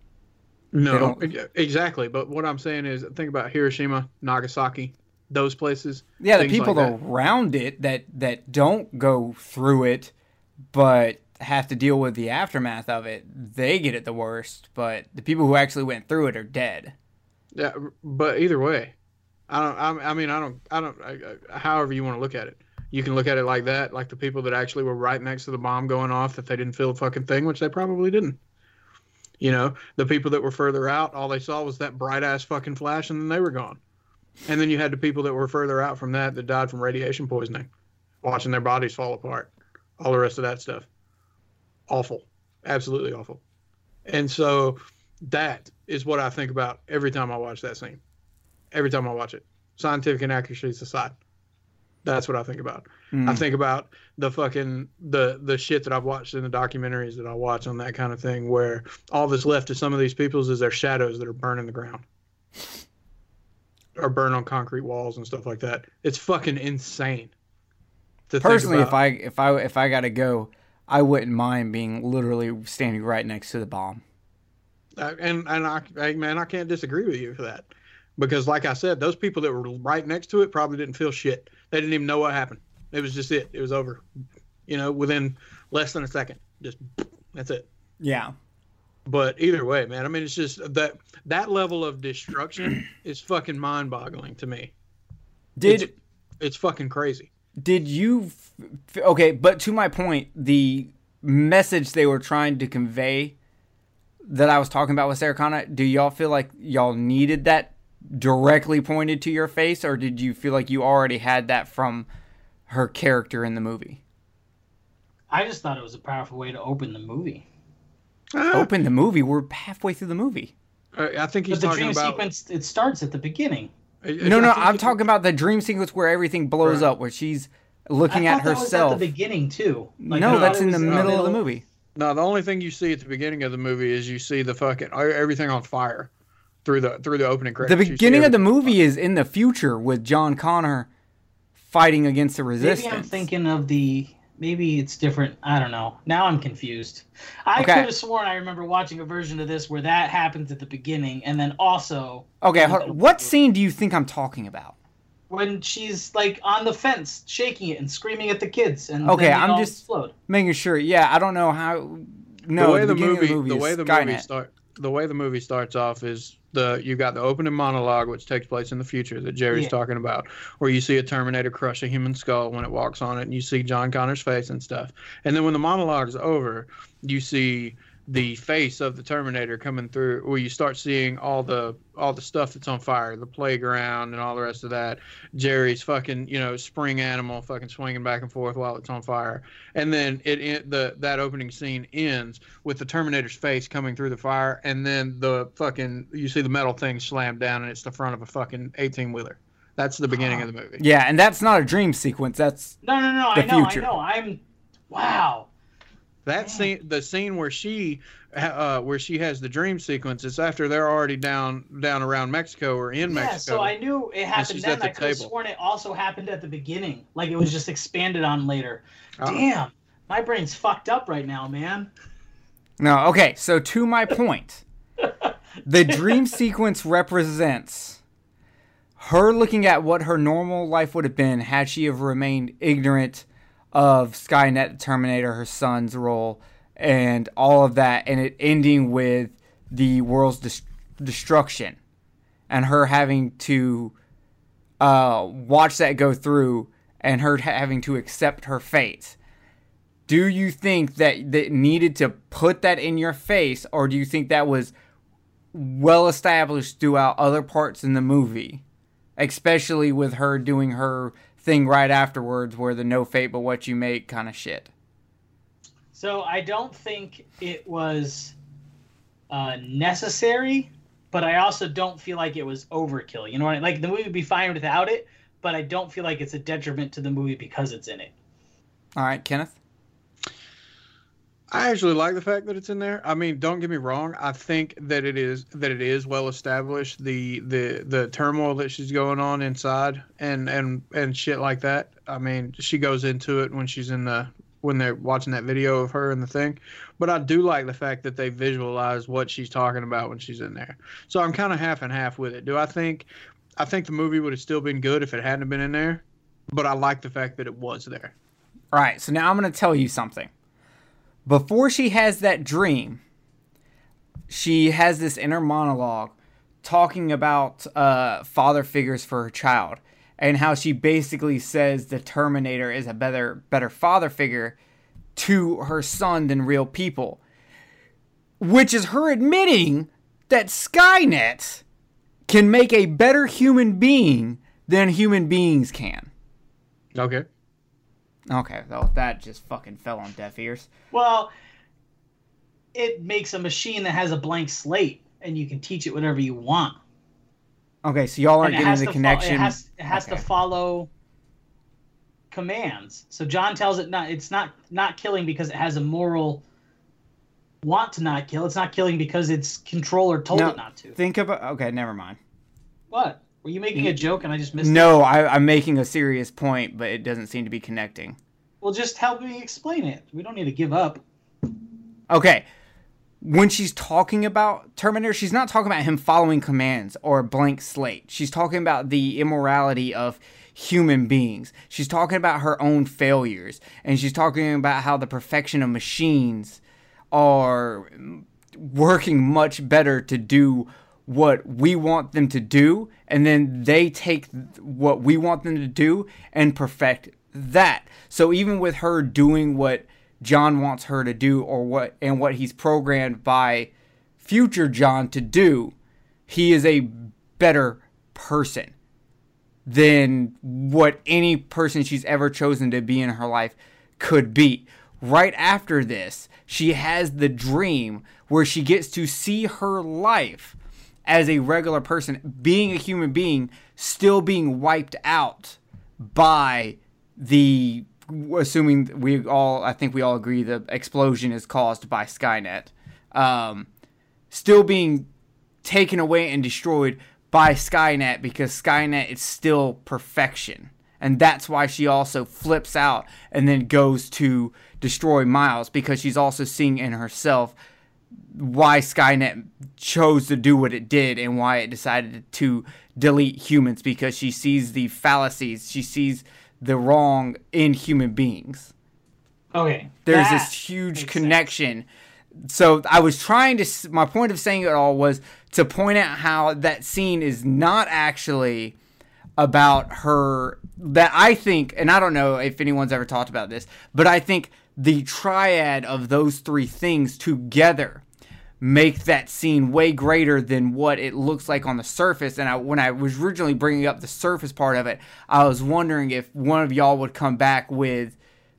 [SPEAKER 3] No, exactly. But what I'm saying is, think about Hiroshima, Nagasaki, those places.
[SPEAKER 1] Yeah, the people like around it that that don't go through it, but have to deal with the aftermath of it, they get it the worst. But the people who actually went through it are dead.
[SPEAKER 3] Yeah, but either way, I don't. I, mean, I don't. I don't. I, however you want to look at it, you can look at it like that, like the people that actually were right next to the bomb going off, that they didn't feel a fucking thing, which they probably didn't. You know, the people that were further out, all they saw was that bright ass fucking flash, and then they were gone. And then you had the people that were further out from that that died from radiation poisoning, watching their bodies fall apart, all the rest of that stuff. Awful, absolutely awful. And so that is what I think about every time I watch that scene. Every time I watch it, scientific inaccuracies aside that's what I think about. Mm. I think about the fucking the the shit that I've watched in the documentaries that I watch on that kind of thing, where all that's left of some of these people's is their shadows that are burning the ground, or burn on concrete walls and stuff like that. It's fucking insane.
[SPEAKER 1] Personally, if I if I if I gotta go, I wouldn't mind being literally standing right next to the bomb.
[SPEAKER 3] Uh, and and I, I man, I can't disagree with you for that because like I said, those people that were right next to it probably didn't feel shit. They didn't even know what happened. It was just it. It was over. You know, within less than a second. Just that's it.
[SPEAKER 1] Yeah.
[SPEAKER 3] But either way, man, I mean, it's just that that level of destruction is fucking mind-boggling to me.
[SPEAKER 1] Did
[SPEAKER 3] it's, it's fucking crazy.
[SPEAKER 1] Did you? Okay, but to my point, the message they were trying to convey that I was talking about with Sarah Connor, do y'all feel like y'all needed that directly pointed to your face, or did you feel like you already had that from her character in the movie?
[SPEAKER 2] I just thought it was a powerful way to open the movie.
[SPEAKER 1] Ah. Open the movie. We're halfway through the movie.
[SPEAKER 3] I think he's
[SPEAKER 2] but the
[SPEAKER 3] talking
[SPEAKER 2] dream
[SPEAKER 3] about.
[SPEAKER 2] sequence. It starts at the beginning.
[SPEAKER 1] No, no, I'm talking about the dream sequence where everything blows right. up, where she's looking
[SPEAKER 2] at
[SPEAKER 1] herself.
[SPEAKER 2] That was at the beginning too.
[SPEAKER 1] Like, no, that's in the middle, middle of the movie.
[SPEAKER 3] No, the only thing you see at the beginning of the movie is you see the fucking uh, everything on fire through the through the opening credits.
[SPEAKER 1] The beginning of the movie is in the future with John Connor fighting against the resistance.
[SPEAKER 2] Maybe I'm thinking of the. Maybe it's different. I don't know. Now I'm confused. I
[SPEAKER 1] Okay.
[SPEAKER 2] could have sworn I remember watching a version of this where that happens at the beginning, and then also
[SPEAKER 1] Okay, hold- what scene do you think I'm talking about?
[SPEAKER 2] when she's like on the fence, shaking it and screaming at the kids, and
[SPEAKER 1] Okay, I'm just-
[SPEAKER 2] explode.
[SPEAKER 1] Making sure. Yeah, I don't know how. No,
[SPEAKER 3] the way
[SPEAKER 1] the,
[SPEAKER 3] the, movie,
[SPEAKER 1] of the movie,
[SPEAKER 3] the way the
[SPEAKER 1] Skynet.
[SPEAKER 3] movie start the way the movie starts off is the you got the opening monologue which takes place in the future that Jerry's
[SPEAKER 2] Yeah.
[SPEAKER 3] talking about where you see a Terminator crush a human skull when it walks on it and you see John Connor's face and stuff. And then when the monologue's over, you see the face of the Terminator coming through where you start seeing all the all the stuff that's on fire, the playground and all the rest of that. Jerry's fucking, you know, spring animal fucking swinging back and forth while it's on fire. And then it, it the that opening scene ends with the Terminator's face coming through the fire, and then the fucking you see the metal thing slam down, and it's the front of a fucking eighteen wheeler. That's the beginning of the movie.
[SPEAKER 1] Yeah, and that's not a dream sequence. That's
[SPEAKER 2] No, no, no.
[SPEAKER 1] The
[SPEAKER 2] I know.
[SPEAKER 1] future.
[SPEAKER 2] I know. I'm. Wow.
[SPEAKER 3] That scene, the scene where she, uh, where she has the dream sequence, it's after they're already down down around Mexico or in
[SPEAKER 2] Yeah.
[SPEAKER 3] Mexico.
[SPEAKER 2] So I knew it happened then.
[SPEAKER 3] at the
[SPEAKER 2] I could have
[SPEAKER 3] table.
[SPEAKER 2] sworn it also happened at the beginning. Like it was just expanded on later.
[SPEAKER 3] Oh.
[SPEAKER 2] Damn. My brain's fucked up right now, man.
[SPEAKER 1] no. Okay, so to my point, the dream sequence represents her looking at what her normal life would have been had she have remained ignorant of Skynet, Terminator, her son's role, and all of that, and it ending with the world's destruction, and her having to uh, watch that go through, and her having to accept her fate. Do you think that that needed to put that in your face, or do you think that was well established throughout other parts in the movie, especially with her doing her thing right afterwards, where the no fate but what you make kind of shit?
[SPEAKER 2] So I don't think it was uh, necessary, but I also don't feel like it was overkill. You know what I mean? Like the movie would be fine without it, but I don't feel like it's a detriment to the movie because it's in it.
[SPEAKER 1] All right, Kenneth.
[SPEAKER 3] I actually like the fact that it's in there. I mean, don't get me wrong. I think that it is that it is well established the the the turmoil that she's going on inside and and and shit like that. I mean, she goes into it when she's in the when they're watching that video of her and the thing. But I do like the fact that they visualize what she's talking about when she's in there. So I'm kind of half and half with it. Do I think I think the movie would have still been good if it hadn't been in there, but I like the fact that it was there.
[SPEAKER 1] All right, so now I'm going to tell you something. Before she has that dream, she has this inner monologue talking about uh, father figures for her child and how she basically says the Terminator is a better better father figure to her son than real people, which is her admitting that Skynet can make a better human being than human beings can.
[SPEAKER 3] Okay.
[SPEAKER 1] Okay, well, that just fucking fell on deaf ears.
[SPEAKER 2] Well, it makes a machine that has a blank slate, and you can teach it whatever you want.
[SPEAKER 1] Okay, so y'all aren't getting the
[SPEAKER 2] to fo-
[SPEAKER 1] connection.
[SPEAKER 2] it has it has
[SPEAKER 1] Okay.
[SPEAKER 2] to follow commands. So John tells it not it's not not killing because it has a moral want to not kill. It's not killing because its controller told
[SPEAKER 1] No,
[SPEAKER 2] it not to.
[SPEAKER 1] Think about. Okay, never mind.
[SPEAKER 2] What? Were you making a joke and I just missed it?
[SPEAKER 1] No, I, I'm making a serious point, but it doesn't seem to be connecting.
[SPEAKER 2] Well, just help me explain it. We don't need to give up.
[SPEAKER 1] Okay, when she's talking about Terminator, she's not talking about him following commands or a blank slate. She's talking about the immorality of human beings. She's talking about her own failures, and she's talking about how the perfection of machines are working much better to do what we want them to do, and then they take what we want them to do and perfect that. So even with her doing what John wants her to do or what and what he's programmed by future John to do, he is a better person than what any person she's ever chosen to be in her life could be. Right after this, she has the dream where she gets to see her life as a regular person, being a human being, still being wiped out by the assuming we all, I think we all agree the explosion is caused by Skynet, um, still being taken away and destroyed by Skynet because Skynet is still perfection. And that's why she also flips out and then goes to destroy Miles because she's also seeing in herself why Skynet chose to do what it did and why it decided to delete humans because she sees the fallacies, she sees the wrong in human beings.
[SPEAKER 2] Okay.
[SPEAKER 1] There's this huge connection. So I was trying to, my point of saying it all was to point out how that scene is not actually about her that I think, and I don't know if anyone's ever talked about this, but I think the triad of those three things together make that scene way greater than what it looks like on the surface. And I, when I was originally bringing up the surface part of it, I was wondering if one of y'all would come back with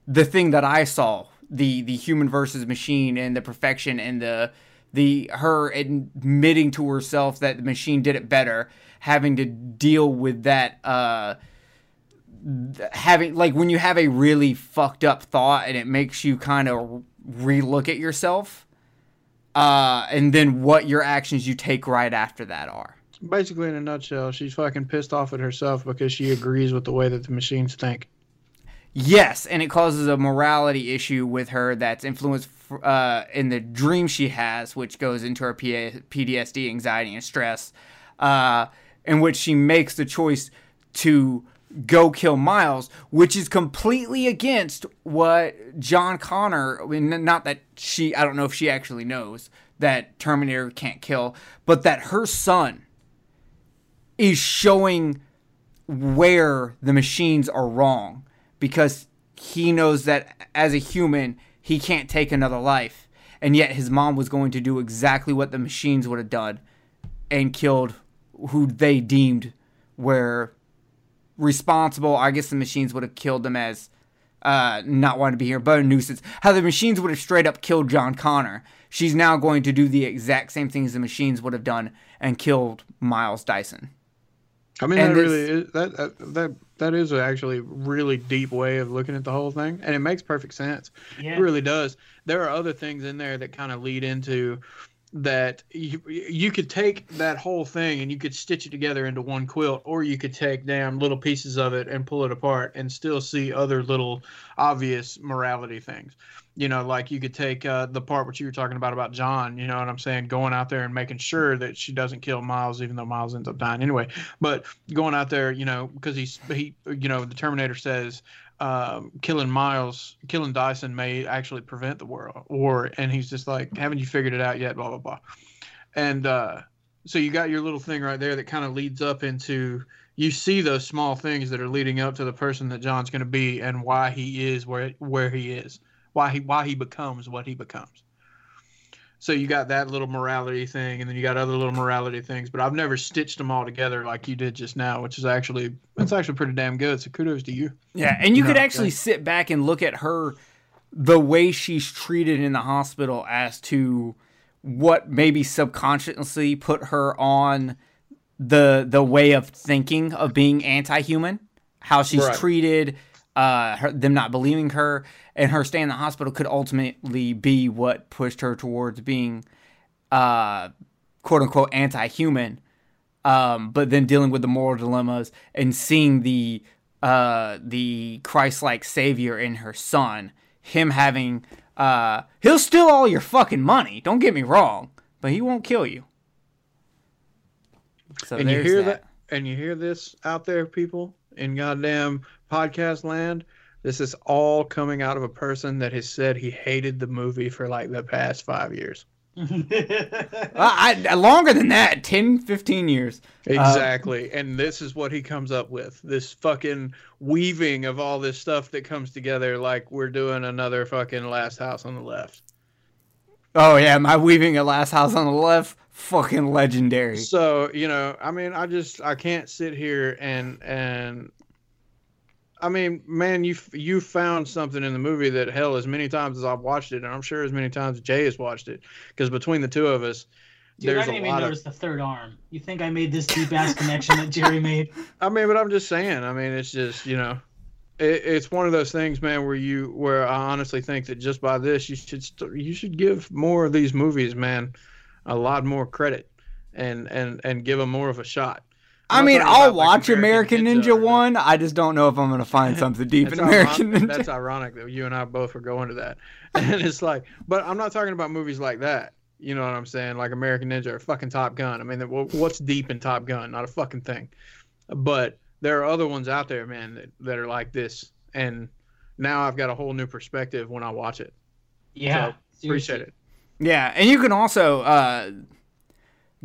[SPEAKER 1] the thing that I saw the the human versus machine and the perfection and the the her admitting to herself that the machine did it better, having to deal with that. Uh, having like when you have a really fucked up thought and it makes you kind of relook at yourself uh and then what your actions you take right after that are
[SPEAKER 3] Basically, in a nutshell, she's fucking pissed off at herself because she agrees with the way that the machines think.
[SPEAKER 1] yes and it causes a morality issue with her that's influenced uh in the dream she has which goes into her PA- ptsd anxiety and stress uh in which she makes the choice to go kill Miles, which is completely against what John Connor. I mean, not that she, I don't know if she actually knows that Terminator can't kill, but that her son is showing where the machines are wrong because he knows that as a human, he can't take another life. And yet his mom was going to do exactly what the machines would have done and killed who they deemed were responsible. I guess the machines would have killed them as uh, not wanting to be here, but a nuisance. How the machines would have straight up killed John Connor. She's now going to do the exact same things the machines would have done and killed Miles Dyson.
[SPEAKER 3] I mean,
[SPEAKER 1] And
[SPEAKER 3] that really is that, that that that is actually a really deep way of looking at the whole thing, and it makes perfect sense.
[SPEAKER 2] Yeah.
[SPEAKER 3] It really does. There are other things in there that kind of lead into that you, you could take that whole thing and you could stitch it together into one quilt or you could take damn little pieces of it and pull it apart and still see other little obvious morality things. You know like you could take uh, the part what you were talking about about john you know what i'm saying? Going out there and making sure that she doesn't kill miles even though miles ends up dying anyway. But going out there you know because he's he you know the terminator says um, killing Miles, killing Dyson may actually prevent the war. War, and he's just like, haven't you figured it out yet? Blah blah blah. And uh, so you got your little thing right there that kind of leads up into you see those small things that are leading up to the person that John's going to be and why he is where where he is, why he why he becomes what he becomes. So you got that little morality thing, and then you got other little morality things. But I've never stitched them all together like you did just now, which is actually it's actually pretty damn good. So kudos to you.
[SPEAKER 1] Yeah, and you could actually
[SPEAKER 3] okay.
[SPEAKER 1] sit back and look at her, the way she's treated in the hospital, as to what maybe subconsciously put her on the the way of thinking of being anti-human. How she's
[SPEAKER 3] Right.
[SPEAKER 1] treated, uh, her, them not believing her, and her stay in the hospital could ultimately be what pushed her towards being, uh, quote unquote, anti-human um, but then dealing with the moral dilemmas and seeing the uh, the Christ-like savior in her son, him having uh, he'll steal all your fucking money. Don't get me wrong, but he won't kill you. So
[SPEAKER 3] and you hear
[SPEAKER 1] that.
[SPEAKER 3] that. and you hear this out there people in goddamn podcast land this is all coming out of a person that has said he hated the movie for like the past five years
[SPEAKER 1] Uh, I, I- longer than that, 10, 15 years.
[SPEAKER 3] exactly and this is what he comes up with this fucking weaving of all this stuff that comes together like we're doing another fucking last house on the left
[SPEAKER 1] Oh yeah, my weaving a last house on the left, fucking legendary.
[SPEAKER 3] So you know, I mean, I just I can't sit here and and I mean, man, you you found something in the movie that hell as many times as I've watched it, and I'm sure as many times Jay has watched it, because between the two of us,
[SPEAKER 2] Dude, I
[SPEAKER 3] there's
[SPEAKER 2] didn't
[SPEAKER 3] a
[SPEAKER 2] even
[SPEAKER 3] lot of.
[SPEAKER 2] notice the third arm. You think I made this deep ass connection that Jerry made?
[SPEAKER 3] I mean, but I'm just saying. I mean, it's just you know, it, it's one of those things, man, where you where I honestly think that just by this, you should st- you should give more of these movies, man, a lot more credit, and and and give them more of a shot.
[SPEAKER 1] I mean, I'll
[SPEAKER 3] about, like,
[SPEAKER 1] watch American Ninja,
[SPEAKER 3] or-
[SPEAKER 1] one. I just don't know if I'm gonna find something deep in American
[SPEAKER 3] ironic,
[SPEAKER 1] Ninja.
[SPEAKER 3] That's ironic that you and I both were going to that, and it's like, but I'm not talking about movies like that. You know what I'm saying? Like American Ninja or fucking Top Gun. I mean, what's deep in Top Gun? Not a fucking thing. But there are other ones out there, man, that, that are like this, and now I've got a whole new perspective when I watch it.
[SPEAKER 2] Yeah.
[SPEAKER 3] So, appreciate it.
[SPEAKER 1] Yeah, and you can also uh,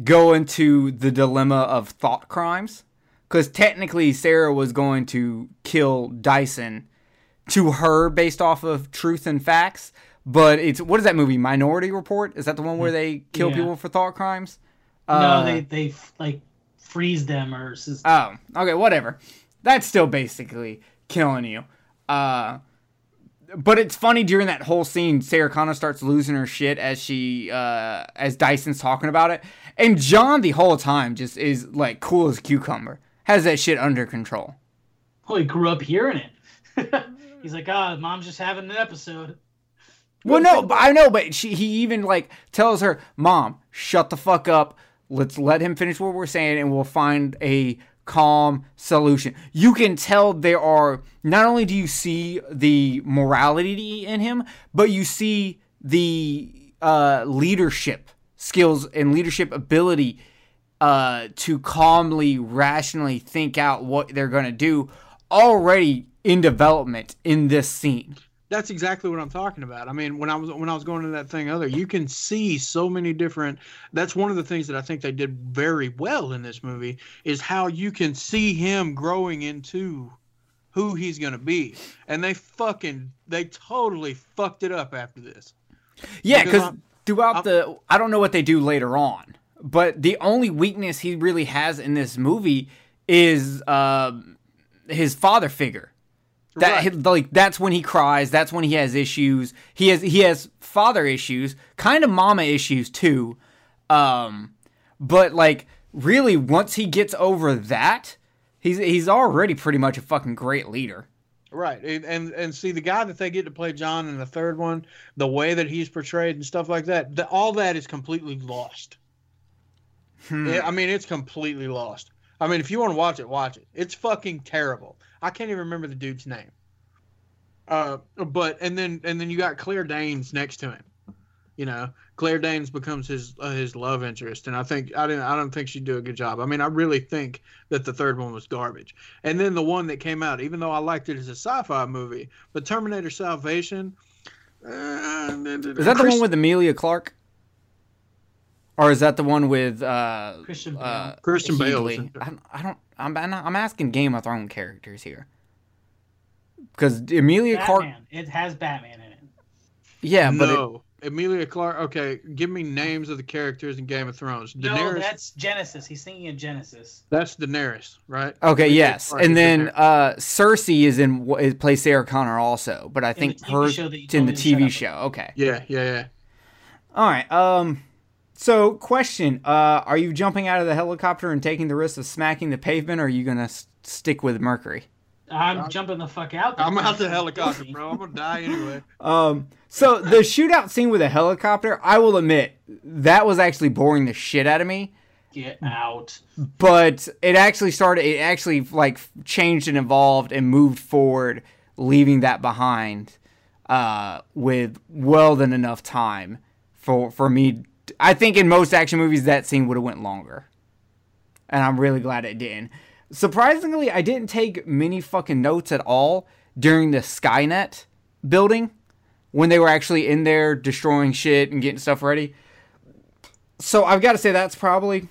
[SPEAKER 1] go into the dilemma of thought crimes because technically Sarah was going to kill Dyson to her based off of truth and facts, but it's what is that movie? Minority Report? Is that the one where they kill
[SPEAKER 2] Yeah.
[SPEAKER 1] people for thought crimes?
[SPEAKER 2] No,
[SPEAKER 1] Uh,
[SPEAKER 2] they they like freeze them or
[SPEAKER 1] Oh, okay, whatever. That's still basically killing you. Uh, but it's funny during that whole scene, Sarah Connor starts losing her shit as she, uh, as Dyson's talking about it, and John the whole time just is like cool as a cucumber, has that shit under control.
[SPEAKER 2] well, he grew up hearing it. He's like, ah, mom's just having an episode.
[SPEAKER 1] Well, no, but I know, but she he even like tells her, "Mom, shut the fuck up. Let's let him finish what we're saying, and we'll find a calm solution." You can tell there are not only do you see the morality in him, but you see the uh, leadership skills and leadership ability uh, to calmly, rationally think out what they're gonna do already in development in this scene.
[SPEAKER 3] That's exactly what I'm talking about. I mean, when I was when I was going to that thing other, you can see so many different. That's one of the things that I think they did very well in this movie is how you can see him growing into who he's gonna be, and they fucking they totally fucked it up after this.
[SPEAKER 1] Yeah,
[SPEAKER 3] Because
[SPEAKER 1] throughout
[SPEAKER 3] I'm-
[SPEAKER 1] the, I don't know what they do later on, but the only weakness he really has in this movie is um, his father figure. That
[SPEAKER 3] Right.
[SPEAKER 1] like that's when he cries. That's when he has issues. He has he has father issues, kind of mama issues too. Um, but like really, once he gets over that, he's he's already pretty much a fucking great leader.
[SPEAKER 3] Right, and, and and see the guy that they get to play John in the third one, the way that he's portrayed and stuff like that, the, all that is completely lost.
[SPEAKER 1] Hmm.
[SPEAKER 3] Yeah, I mean, it's completely lost. I mean, if you want to watch it, watch it. It's fucking terrible. I can't even remember the dude's name. Uh, but and then and then you got Claire Danes next to him. You know, Claire Danes becomes his uh, his love interest, and I think I didn't I don't think she'd do a good job. I mean, I really think that the third one was garbage. And then the one that came out, even though I liked it as a sci-fi movie, but Terminator Salvation. Uh,
[SPEAKER 1] Is that the one with Emilia Clarke? Or is that the one with uh,
[SPEAKER 2] Christian Bale.
[SPEAKER 1] uh,
[SPEAKER 3] Christian Bale was
[SPEAKER 1] Heatley?
[SPEAKER 3] in it.
[SPEAKER 1] I don't. I don't I'm, I'm I'm asking Game of Thrones characters here. Because Emilia
[SPEAKER 2] Clarke, It has Batman in it.
[SPEAKER 1] yeah, but it,
[SPEAKER 3] no, Emilia Clarke. Okay, give me names of the characters in Game of Thrones.
[SPEAKER 2] No, that's Genisys. He's thinking of Genisys.
[SPEAKER 3] That's Daenerys, right?
[SPEAKER 1] okay,
[SPEAKER 3] Emilia
[SPEAKER 1] yes,
[SPEAKER 3] Clarke is
[SPEAKER 1] and then uh, Cersei is in what is plays Sarah Connor also, but I
[SPEAKER 2] the
[SPEAKER 1] think
[SPEAKER 2] TV
[SPEAKER 1] her
[SPEAKER 2] show that you
[SPEAKER 1] in the
[SPEAKER 2] me to shut
[SPEAKER 1] TV show. Okay,
[SPEAKER 3] yeah, yeah, yeah.
[SPEAKER 1] all right. Um, so question: uh, Are you jumping out of the helicopter and taking the risk of smacking the pavement, or are you gonna s- stick with Mercury?
[SPEAKER 2] I'm jumping the fuck out. there.
[SPEAKER 3] I'm out the helicopter, bro. I'm gonna die anyway.
[SPEAKER 1] Um, so the shootout scene with a helicopter, I will admit, that was actually boring the shit out of me.
[SPEAKER 2] Get out.
[SPEAKER 1] But it actually started. It actually like changed and evolved and moved forward, leaving that behind, uh, with well than enough time for for me. I think in most action movies that scene would have went longer, and I'm really glad it didn't. Surprisingly, I didn't take many fucking notes at all during the Skynet building when they were actually in there destroying shit and getting stuff ready. So I've got to say that's probably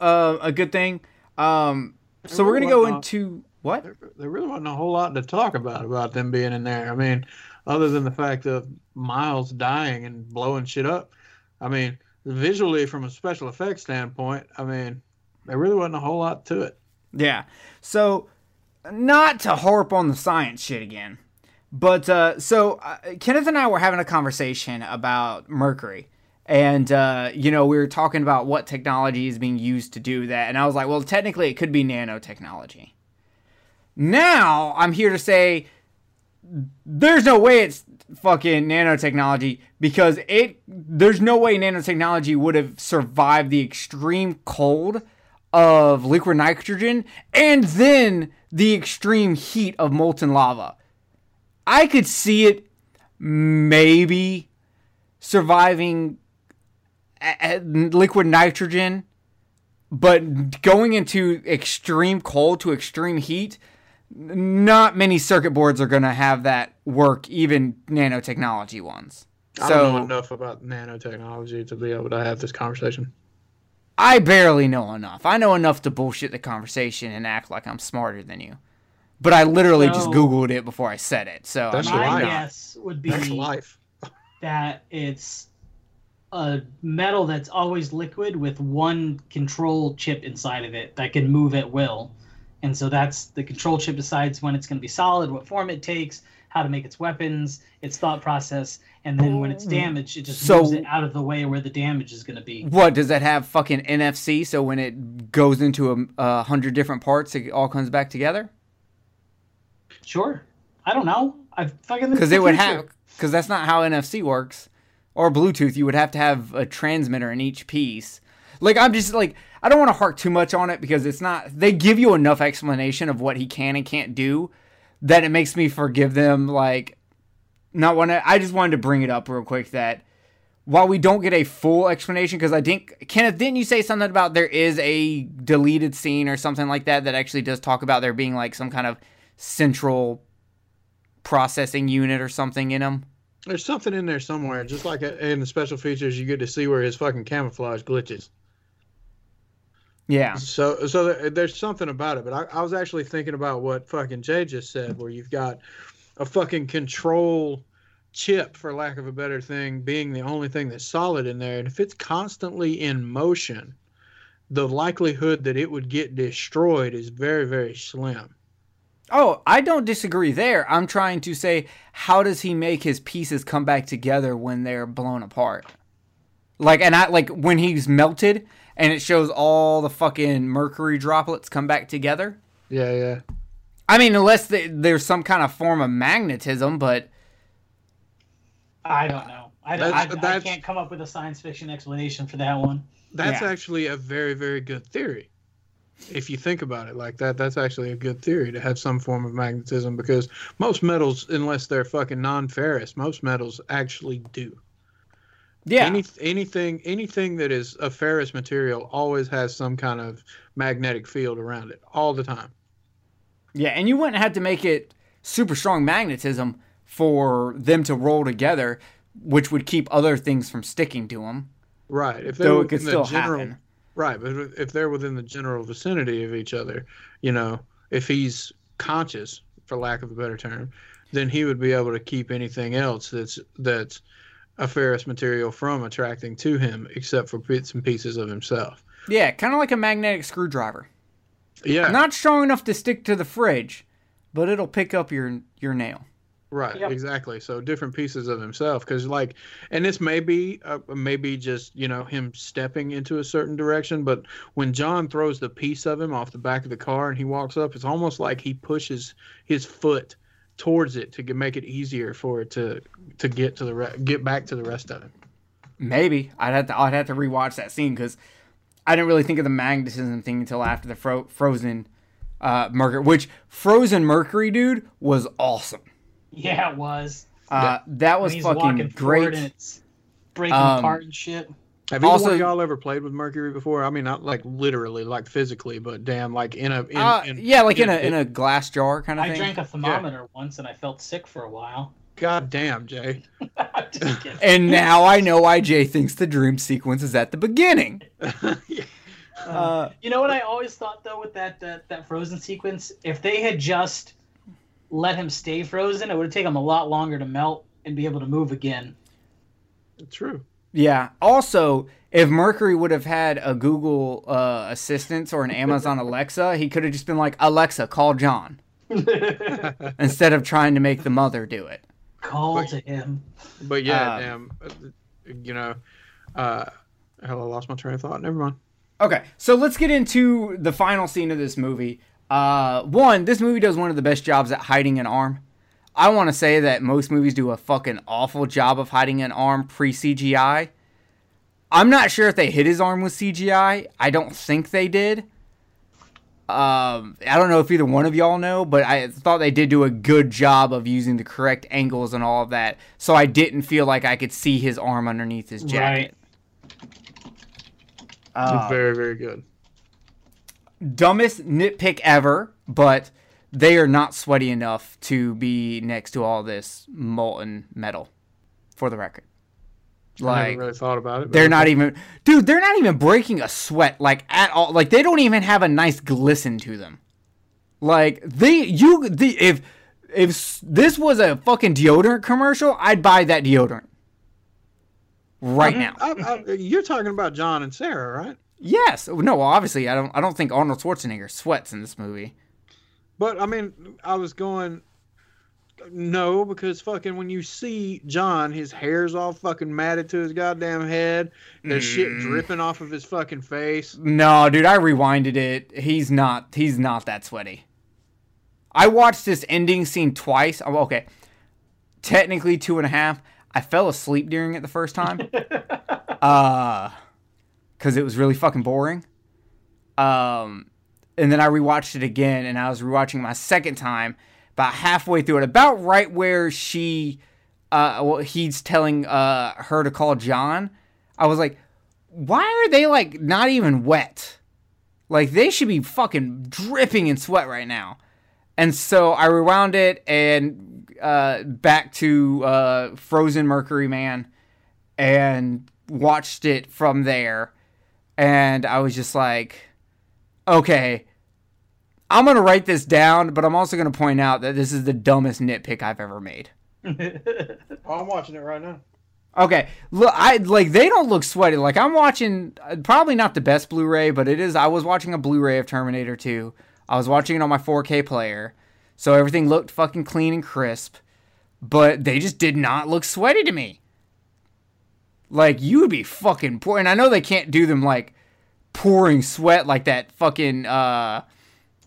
[SPEAKER 1] uh, a good thing. Um, so we're gonna go
[SPEAKER 3] Whatnot.
[SPEAKER 1] into what?
[SPEAKER 3] There, there really wasn't a whole lot to talk about about them being in there. I mean, other than the fact of Miles dying and blowing shit up. I mean, visually from a special effects standpoint, I mean, there really wasn't a whole lot to it.
[SPEAKER 1] Yeah. So, not to harp on the science shit again, but uh, so uh, Kenneth and I were having a conversation about Mercury. And, uh, you know, we were talking about what technology is being used to do that. And I was like, well, technically, it could be nanotechnology. Now I'm here to say there's no way it's fucking nanotechnology because it there's no way nanotechnology would have survived the extreme cold of liquid nitrogen and then the extreme heat of molten lava. I could see it maybe surviving liquid nitrogen, but going into extreme cold to extreme heat, not many circuit boards are going to have that work, even nanotechnology ones.
[SPEAKER 3] I
[SPEAKER 1] so
[SPEAKER 3] don't know enough about nanotechnology to be able to have this conversation.
[SPEAKER 1] I barely know enough. I know enough to bullshit the conversation and act like I'm smarter than you. But I literally just Googled it before I said it. So
[SPEAKER 3] That's
[SPEAKER 2] My
[SPEAKER 3] life.
[SPEAKER 2] guess would be
[SPEAKER 3] That's life.
[SPEAKER 2] that it's a metal that's always liquid with one control chip inside of it that can move at will. And so that's the control chip decides when it's going to be solid, what form it takes, how to make its weapons, its thought process, and then when it's mm. damaged, it just
[SPEAKER 1] So-
[SPEAKER 2] moves it out of the way where the damage is going to be.
[SPEAKER 1] what does that have? Fucking NFC. So when it goes into a, a hundred different parts, it all comes back together.
[SPEAKER 2] Sure. I don't know. I fucking
[SPEAKER 1] Because it would have. Because that's not how NFC works. Or Bluetooth, you would have to have a transmitter in each piece. Like I'm just like I don't want to hark too much on it because it's not. They give you enough explanation of what he can and can't do that it makes me forgive them. Like not want to. I just wanted to bring it up real quick that while we don't get a full explanation, because I think Kenneth, didn't you say something about there is a deleted scene or something like that that actually does talk about there being like some kind of central processing unit or something in them?
[SPEAKER 3] There's something in there somewhere, just like in the special features, you get to see where his fucking camouflage glitches.
[SPEAKER 1] Yeah.
[SPEAKER 3] So, so there's something about it. But I, I was actually thinking about what fucking Jay just said, where you've got a fucking control chip, for lack of a better thing, being the only thing that's solid in there, and if it's constantly in motion, the likelihood that it would get destroyed is very, very slim.
[SPEAKER 1] Oh, I don't disagree there. I'm trying to say, how does he make his pieces come back together when they're blown apart? Like, and I like when he's melted and it shows all the fucking mercury droplets come back together.
[SPEAKER 3] Yeah, yeah.
[SPEAKER 1] I mean, unless the, there's some kind of form of magnetism, but
[SPEAKER 2] I don't know. I, don't,
[SPEAKER 3] That's-
[SPEAKER 2] I, I
[SPEAKER 3] that's-
[SPEAKER 2] can't come up with a science fiction explanation for that one.
[SPEAKER 3] That's
[SPEAKER 1] Yeah.
[SPEAKER 3] actually a very, very good theory. If you think about it like that, that's actually a good theory to have some form of magnetism because most metals, unless they're fucking non-ferrous, most metals actually do.
[SPEAKER 1] Yeah,
[SPEAKER 3] Any, anything, anything that is a ferrous material always has some kind of magnetic field around it all the time.
[SPEAKER 1] yeah, and you wouldn't have to make it super strong magnetism for them to roll together, which would keep other things from sticking to them.
[SPEAKER 3] Right. If
[SPEAKER 1] Though
[SPEAKER 3] they're
[SPEAKER 1] it could
[SPEAKER 3] within the
[SPEAKER 1] still
[SPEAKER 3] general,
[SPEAKER 1] happen.
[SPEAKER 3] right, but if they're within the general vicinity of each other, you know, if he's conscious, for lack of a better term, then he would be able to keep anything else that's that's a ferrous material from attracting to him, except for bits and pieces of himself.
[SPEAKER 1] Yeah, kind of like a magnetic screwdriver.
[SPEAKER 3] Yeah.
[SPEAKER 1] Not strong enough to stick to the fridge, but it'll pick up your your nail.
[SPEAKER 3] Right,
[SPEAKER 2] Yep.
[SPEAKER 3] exactly. So different pieces of himself, because like, and this may be, uh, maybe just you know him stepping into a certain direction. But when John throws the piece of him off the back of the car and he walks up, it's almost like he pushes his foot towards it to g- make it easier for it to to get to the re- get back to the rest of it.
[SPEAKER 1] Maybe I'd have to I'd have to rewatch that scene because I didn't really think of the magnetism thing until after the fro- frozen uh, mercury, which frozen mercury dude was awesome.
[SPEAKER 2] Yeah, it was.
[SPEAKER 1] Uh, That was fucking great.
[SPEAKER 2] and it's breaking
[SPEAKER 1] Um,
[SPEAKER 2] apart and shit.
[SPEAKER 3] Have either
[SPEAKER 1] Also-
[SPEAKER 3] one of y'all ever played with Mercury before? I mean, not like literally, like physically, but damn, like in a in,
[SPEAKER 1] Uh,
[SPEAKER 3] in-
[SPEAKER 1] yeah, like in a in a glass jar kind of
[SPEAKER 2] I
[SPEAKER 1] thing.
[SPEAKER 2] I drank a thermometer once and I felt sick for a while.
[SPEAKER 3] God damn, Jay.
[SPEAKER 2] I'm just kidding.
[SPEAKER 1] and now I know why Jay thinks the dream sequence is at the beginning.
[SPEAKER 3] Yeah.
[SPEAKER 1] Uh,
[SPEAKER 2] You know what I always thought though with that that, that frozen sequence? If they had just let him stay frozen, it would have taken him a lot longer to melt and be able to move again.
[SPEAKER 3] True.
[SPEAKER 1] Yeah. Also, if Mercury would have had a Google uh, Assistant or an Amazon Alexa, he could have just been like, Alexa, call John, instead of trying to make the mother do it.
[SPEAKER 2] Call to him.
[SPEAKER 3] But yeah,
[SPEAKER 1] Um,
[SPEAKER 3] damn, uh, you know, uh, hell, I lost my train of thought. Never mind.
[SPEAKER 1] Okay, so let's get into the final scene of this movie. Uh, one, this movie does one of the best jobs at hiding an arm. I want to say that most movies do a fucking awful job of hiding an arm pre CGI. I'm not sure if they hit his arm with CGI. I don't think they did. Um, I don't know if either one of y'all know, but I thought they did do a good job of using the correct angles and all of that, so I didn't feel like I could see his arm underneath his jacket. Uh,
[SPEAKER 3] very, very good.
[SPEAKER 1] dumbest nitpick ever, but they are not sweaty enough to be next to all this molten metal. For the record,
[SPEAKER 3] I
[SPEAKER 1] like
[SPEAKER 3] never really thought about it.
[SPEAKER 1] they're not even, dude. They're not even breaking a sweat like at all. Like they don't even have a nice glisten to them. Like they, you, the if if this was a fucking deodorant commercial, I'd buy that deodorant right mm-hmm. now.
[SPEAKER 3] I, I, you're talking about John and Sarah, right?
[SPEAKER 1] Yes. No. Well, obviously, I don't. I don't think Arnold Schwarzenegger sweats in this movie.
[SPEAKER 3] But I mean, I was going. No, because fucking when you see John, his hair's all fucking matted to his goddamn head. There's shit
[SPEAKER 1] Mm.
[SPEAKER 3] dripping off of his fucking face.
[SPEAKER 1] No, dude, I rewinded it. He's not. He's not that sweaty. I watched this ending scene twice. Oh, okay, technically two and a half. I fell asleep during it the first time, uh, because it was really fucking boring. Um, and then I rewatched it again, and I was rewatching my second time, about halfway through it, about right where she, uh, well, he's telling uh her to call John. I was like, why are they like not even wet? Like they should be fucking dripping in sweat right now. And so I rewound it and uh, back to uh, Frozen Mercury Man and watched it from there. And I was just like, okay, I'm going to write this down, but I'm also going to point out that this is the dumbest nitpick I've ever made.
[SPEAKER 3] I'm watching it right now.
[SPEAKER 1] Okay, look, I like they don't look sweaty. Like I'm watching, uh, probably not the best Blu-ray, but it is. I was watching a Blu-ray of Terminator 2. I was watching it on my 4K player, so everything looked fucking clean and crisp. But they just did not look sweaty to me. Like you would be fucking poor, and I know they can't do them like pouring sweat like that fucking uh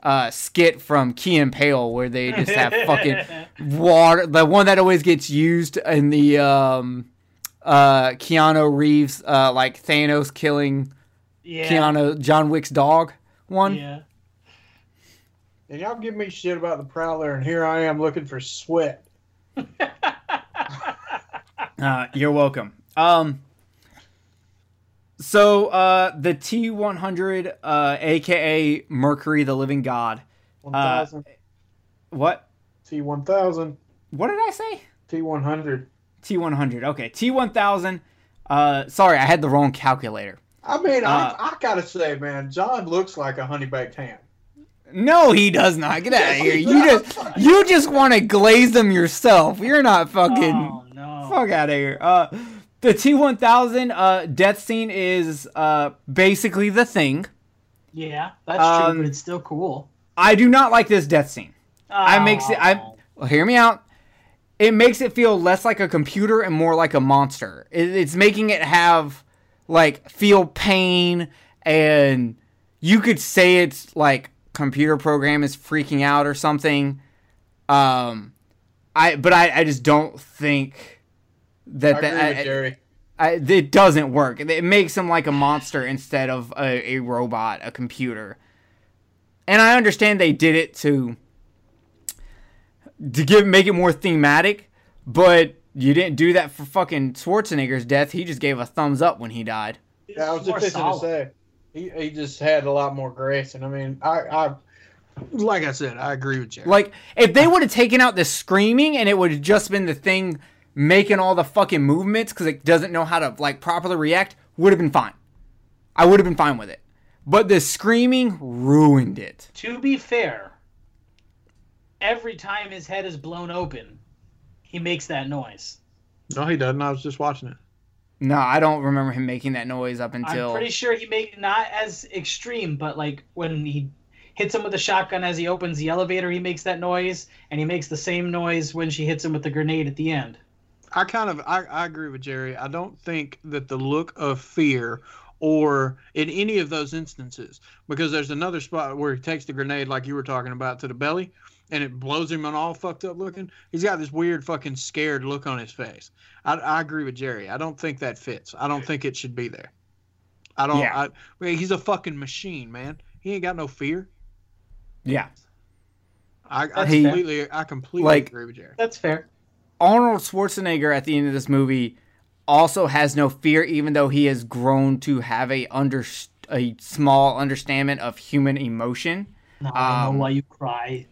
[SPEAKER 1] uh skit from Key and Peele where they just have fucking water. The one that always gets used in the um uh Keanu Reeves uh like Thanos killing
[SPEAKER 2] yeah.
[SPEAKER 1] Keanu John Wick's dog one.
[SPEAKER 2] Yeah.
[SPEAKER 3] And y'all give me shit about the Prowler, and here I am looking for sweat.
[SPEAKER 1] Uh, you're welcome. Um, so uh, the T100, uh, aka Mercury, the Living God.
[SPEAKER 3] 1000,
[SPEAKER 1] What?
[SPEAKER 3] T1000,
[SPEAKER 1] What did I say?
[SPEAKER 3] T100.
[SPEAKER 1] T100. Okay, T1000. Uh, sorry, I had the wrong calculator.
[SPEAKER 3] I mean,
[SPEAKER 1] Uh,
[SPEAKER 3] I, I gotta say, man, John looks like a honey baked ham.
[SPEAKER 1] No, he does not. Get out of here. You just you just want to glaze them yourself. You're not fucking.
[SPEAKER 2] Oh no.
[SPEAKER 1] Fuck out of here. Uh, the T1000 uh, death scene is uh, basically the thing.
[SPEAKER 2] Yeah, that's
[SPEAKER 1] Um,
[SPEAKER 2] true, but it's still cool.
[SPEAKER 1] I do not like this death scene. I makes it. I
[SPEAKER 2] Oh.
[SPEAKER 1] well, hear me out. It makes it feel less like a computer and more like a monster. It, it's making it have like feel pain and you could say it's like computer program is freaking out or something. Um, I but I I just don't think that
[SPEAKER 3] I
[SPEAKER 1] that
[SPEAKER 3] agree with
[SPEAKER 1] I-
[SPEAKER 3] Jerry.
[SPEAKER 1] I, it doesn't work. It makes him like a monster instead of a, a robot, a computer. And I understand they did it to to give make it more thematic, but you didn't do that for fucking Schwarzenegger's death. He just gave a thumbs up when he died.
[SPEAKER 3] Yeah, I was
[SPEAKER 2] More
[SPEAKER 3] just fixing to say. He, he just had a lot more grace. And I mean, I, I like I said, I agree with Jerry.
[SPEAKER 1] Like if they would have taken out the screaming and it would have just been the thing making all the fucking movements because it doesn't know how to like properly react, would have been fine. I would have been fine with it. But the screaming ruined it.
[SPEAKER 2] To be fair, every time his head is blown open, he makes that noise.
[SPEAKER 3] no, he doesn't. I was just watching it.
[SPEAKER 1] No, I don't remember him making that noise up until.
[SPEAKER 2] I'm pretty sure he made not as extreme, but like when he hits him with the shotgun as he opens the elevator, he makes that noise, and he makes the same noise when she hits him with the grenade at the end.
[SPEAKER 3] I kind of I, I agree with Jerry. I don't think that the look of fear or in any of those instances because there's another spot where he takes the grenade like you were talking about to the belly and it blows him on all fucked up looking he's got this weird fucking scared look on his face i, I agree with jerry i don't think that fits i don't think it should be there i don't
[SPEAKER 1] Yeah.
[SPEAKER 3] I, well, he's a fucking machine man he ain't got no fear
[SPEAKER 1] Yeah.
[SPEAKER 3] i, I
[SPEAKER 2] That's
[SPEAKER 1] fair.
[SPEAKER 3] completely i completely
[SPEAKER 1] Like-
[SPEAKER 3] agree with jerry
[SPEAKER 2] That's fair.
[SPEAKER 1] Arnold Schwarzenegger at the end of this movie also has no fear, even though he has grown to have a under a small understanding of human emotion.
[SPEAKER 2] No, I don't
[SPEAKER 1] Um,
[SPEAKER 2] know why you cry.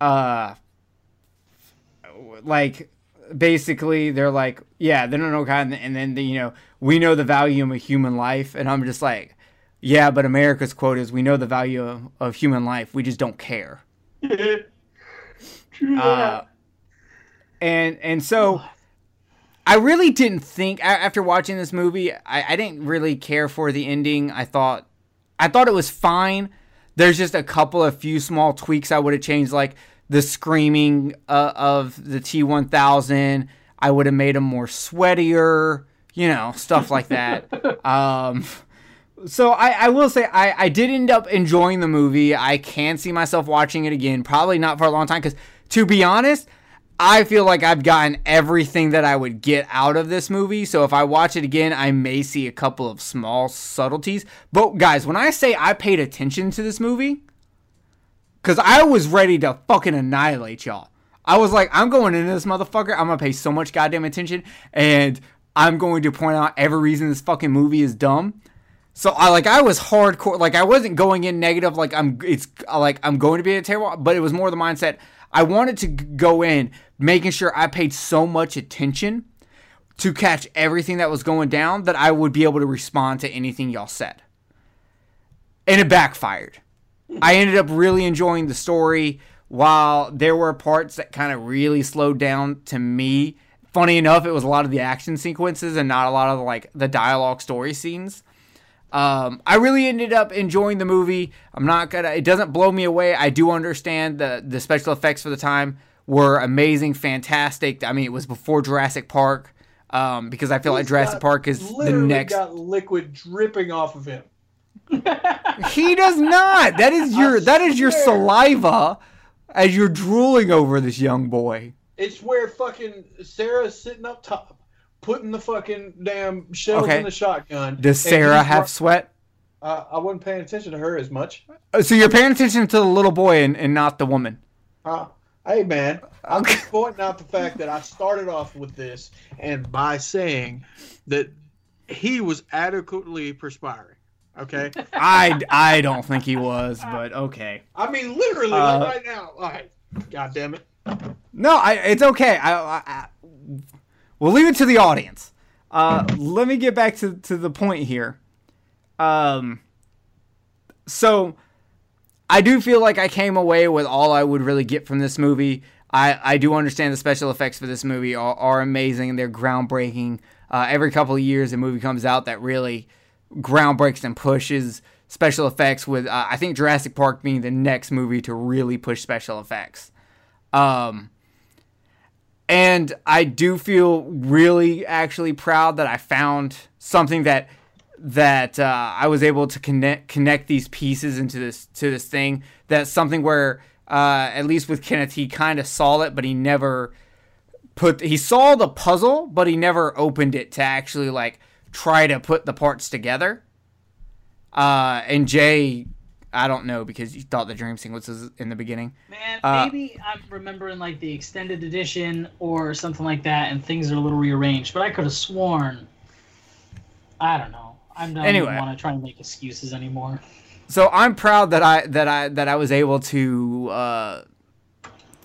[SPEAKER 1] Uh, like basically they're like, yeah, they don't know kind, and then the, you know we know the value of a human life, and I'm just like, yeah, but America's quote is, we know the value of, of human life, we just don't care. Uh, and and so I really didn't think after watching this movie, I, I didn't really care for the ending. I thought I thought it was fine. There's just a couple of few small tweaks I would have changed, like the screaming uh, of the T1000. I would have made him more sweatier, you know, stuff like that. um, so I, I will say I, I did end up enjoying the movie. I can see myself watching it again. Probably not for a long time because, to be honest, I feel like I've gotten everything that I would get out of this movie. So if I watch it again, I may see a couple of small subtleties. But guys, when I say I paid attention to this movie, because I was ready to fucking annihilate y'all. I was like, I'm going into this motherfucker. I'm gonna pay so much goddamn attention, and I'm going to point out every reason this fucking movie is dumb. So I like I was hardcore. Like I wasn't going in negative. Like I'm it's uh, like I'm going to be a terrible. But it was more the mindset. I wanted to go in making sure I paid so much attention to catch everything that was going down that I would be able to respond to anything y'all said. And it backfired. I ended up really enjoying the story while there were parts that kind of really slowed down to me. Funny enough, it was a lot of the action sequences and not a lot of like the dialogue story scenes. Um, I really ended up enjoying the movie. I'm not gonna. It doesn't blow me away. I do understand the the special effects for the time were amazing, fantastic. I mean, it was before Jurassic Park. Um, because I feel like
[SPEAKER 4] He's
[SPEAKER 1] Jurassic Park is the
[SPEAKER 4] literally
[SPEAKER 1] next.
[SPEAKER 4] got liquid dripping off of him.
[SPEAKER 1] He does not. That is your that is your saliva as you're drooling over this young boy.
[SPEAKER 4] It's where fucking Sarah's sitting up top, putting the fucking damn shells
[SPEAKER 1] Okay.
[SPEAKER 4] in the shotgun.
[SPEAKER 1] Does Sarah have sweat?
[SPEAKER 4] Uh, I wasn't paying attention to her as much.
[SPEAKER 1] Uh, So you're paying attention to the little boy and, and not the woman.
[SPEAKER 4] Uh, hey man, I'm just pointing out the fact that I started off with this, and
[SPEAKER 3] by saying that he was adequately perspiring. Okay,
[SPEAKER 1] I, I don't think he was, but okay.
[SPEAKER 4] I mean literally
[SPEAKER 1] Uh,
[SPEAKER 4] like right now. All right, god damn it.
[SPEAKER 1] No, I, it's okay. I, I, I, we'll leave it to the audience. Uh, let me get back to, to the point here. Um, so I do feel like I came away with all I would really get from this movie. I, I do understand the special effects for this movie are, are amazing and they're groundbreaking. Uh, every couple of years, a movie comes out that really groundbreaks and pushes special effects. With uh, I think Jurassic Park being the next movie to really push special effects. Um, and I do feel really actually proud that I found something that that uh, I was able to connect connect these pieces into this to this thing. That's something where uh, at least with Kenneth, he kind of saw it, but he never put. He saw the puzzle, but he never opened it to actually like try to put the parts together. Uh, and Jay, I don't know because you thought the dream sequence was in the beginning.
[SPEAKER 2] Man,
[SPEAKER 1] Uh,
[SPEAKER 2] maybe I'm remembering like the extended edition or something like that, and things are a little rearranged. But I could have sworn. I don't know. I don't
[SPEAKER 1] Anyway.
[SPEAKER 2] want to try and make excuses anymore.
[SPEAKER 1] so I'm proud that I that I that I was able to uh,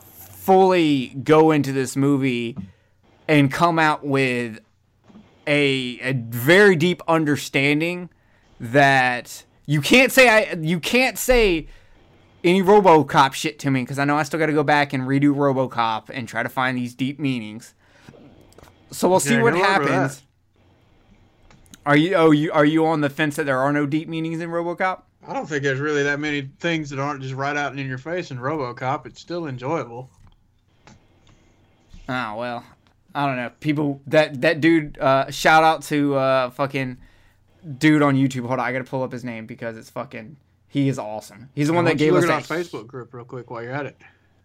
[SPEAKER 1] fully go into this movie and come out with a a very deep understanding that you can't say I you can't say any RoboCop shit to me because I know I still got to go back and redo RoboCop and try to find these deep meanings. So we'll see
[SPEAKER 3] Yeah,
[SPEAKER 1] what
[SPEAKER 3] good luck with
[SPEAKER 1] happens. Are you oh you are you on the fence that there are no deep meanings in RoboCop?
[SPEAKER 3] I don't think there's really that many things that aren't just right out in your face in RoboCop. It's still enjoyable.
[SPEAKER 1] Oh well, I don't know. People that that dude. Uh, shout out to uh, fucking dude on YouTube. Hold on, I gotta pull up his name because it's fucking. He is awesome. He's the one that gave us that
[SPEAKER 3] Facebook group real quick while you're at it.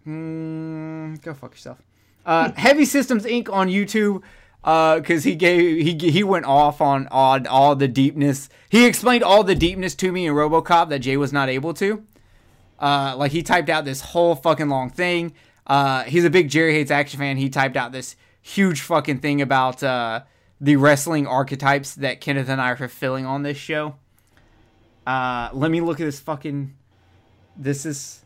[SPEAKER 1] Mm, go fuck yourself. Uh, Heavy Systems Inc. on YouTube, because he gave he he went off on on all the deepness. He explained all the deepness to me in RoboCop that Jay was not able to. Uh, like he typed out this whole fucking long thing. Uh, he's a big Jerry hates action fan. He typed out this huge fucking thing about uh, the wrestling archetypes that Kenneth and I are fulfilling on this show. Uh, let me look at this fucking. This is.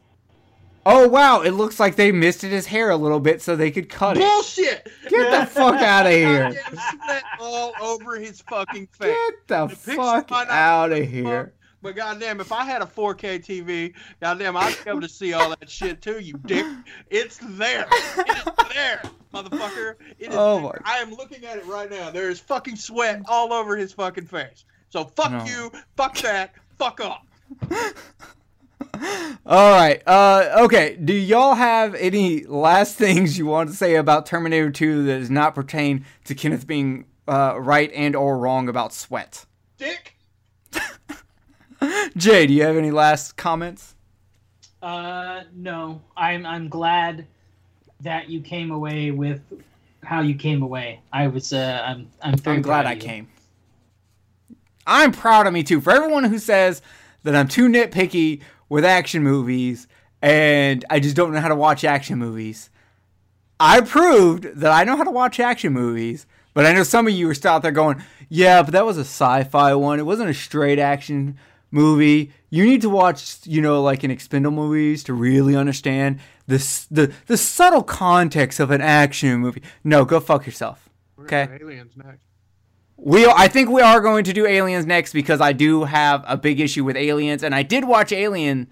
[SPEAKER 1] Oh wow! It looks like they misted his hair a little bit so they could cut it.
[SPEAKER 3] Bullshit!
[SPEAKER 1] Get the fuck out of here!
[SPEAKER 3] Sweat all over his fucking face.
[SPEAKER 1] Get the
[SPEAKER 3] The
[SPEAKER 1] fuck out of here!
[SPEAKER 3] But goddamn, if I had a 4K TV, goddamn, I'd be able to see all that shit too. You dick! It's there. It is there, motherfucker. It is.
[SPEAKER 1] Oh my-
[SPEAKER 3] I am looking at it right now. There is fucking sweat all over his fucking face. So fuck
[SPEAKER 1] No.
[SPEAKER 3] you. Fuck that. Fuck off.
[SPEAKER 1] All right. Uh, okay. Do y'all have any last things you want to say about Terminator 2 that does not pertain to Kenneth being uh, right and or wrong about sweat?
[SPEAKER 3] Dick.
[SPEAKER 1] Jay, do you have any last comments?
[SPEAKER 2] Uh, no. I'm I'm glad that you came away with how you came away. I was uh, I'm I'm very
[SPEAKER 1] I'm glad I
[SPEAKER 2] you.
[SPEAKER 1] came. I'm proud of me too. For everyone who says that I'm too nitpicky with action movies and I just don't know how to watch action movies, I proved that I know how to watch action movies. But I know some of you are still out there going, yeah, but that was a sci fi one. It wasn't a straight action movie. You need to watch, you know, like an Expendable movies to really understand the, the, the subtle context of an action movie. No, go fuck yourself.
[SPEAKER 3] We're
[SPEAKER 1] Okay.
[SPEAKER 3] Aliens next.
[SPEAKER 1] We, I think we are going to do Aliens next because I do have a big issue with Aliens, and I did watch Alien,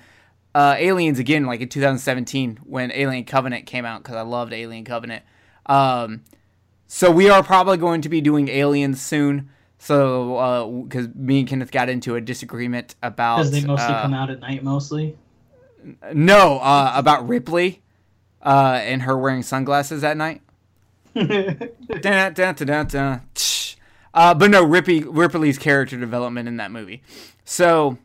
[SPEAKER 1] uh, Aliens again, like in 2017 when Alien Covenant came out because I loved Alien Covenant. Um, so we are probably going to be doing Aliens soon. So because me and Kenneth got into a disagreement about
[SPEAKER 2] Because they mostly
[SPEAKER 1] uh,
[SPEAKER 2] come out at night, mostly.
[SPEAKER 1] No uh, about Ripley uh, and her wearing sunglasses at night. Dun, dun, dun. Uh, but no, Ripley, Ripley's character development in that movie. So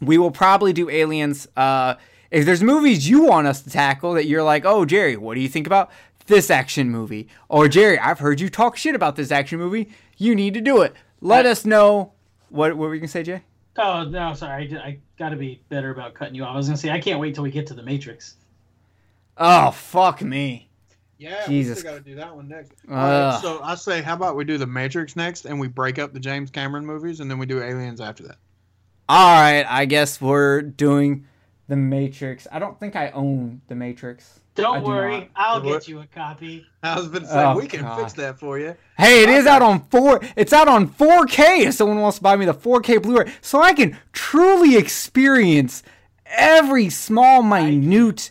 [SPEAKER 1] we will probably do Aliens. Uh, if there's movies you want us to tackle that you're like, oh, Jerry, what do you think about this action movie? Or Jerry, I've heard you talk shit about this action movie. You need to do it. Let us know. What, what were you going to say, Jay?
[SPEAKER 2] Oh no, sorry. I, I got to be better about cutting you off. I was gonna say I can't wait till we get to the Matrix.
[SPEAKER 1] Oh, fuck me.
[SPEAKER 3] Yeah,
[SPEAKER 1] Jesus.
[SPEAKER 3] we still gotta do that one next.
[SPEAKER 1] Ugh.
[SPEAKER 3] Alright, so I say, how about we do the Matrix next, and we break up the James Cameron movies, and then we do Aliens after that.
[SPEAKER 1] All right, I guess we're doing The Matrix. I don't think I own The Matrix. I
[SPEAKER 2] Don't
[SPEAKER 1] do
[SPEAKER 2] worry,
[SPEAKER 1] not.
[SPEAKER 2] I'll
[SPEAKER 3] What?
[SPEAKER 2] get you a copy.
[SPEAKER 3] I was gonna say
[SPEAKER 1] Oh,
[SPEAKER 3] we can
[SPEAKER 1] God.
[SPEAKER 3] fix that for you.
[SPEAKER 1] Hey, it is out on four. It's out on 4K. If someone wants to buy me the 4K Blu-ray, so I can truly experience every small, minute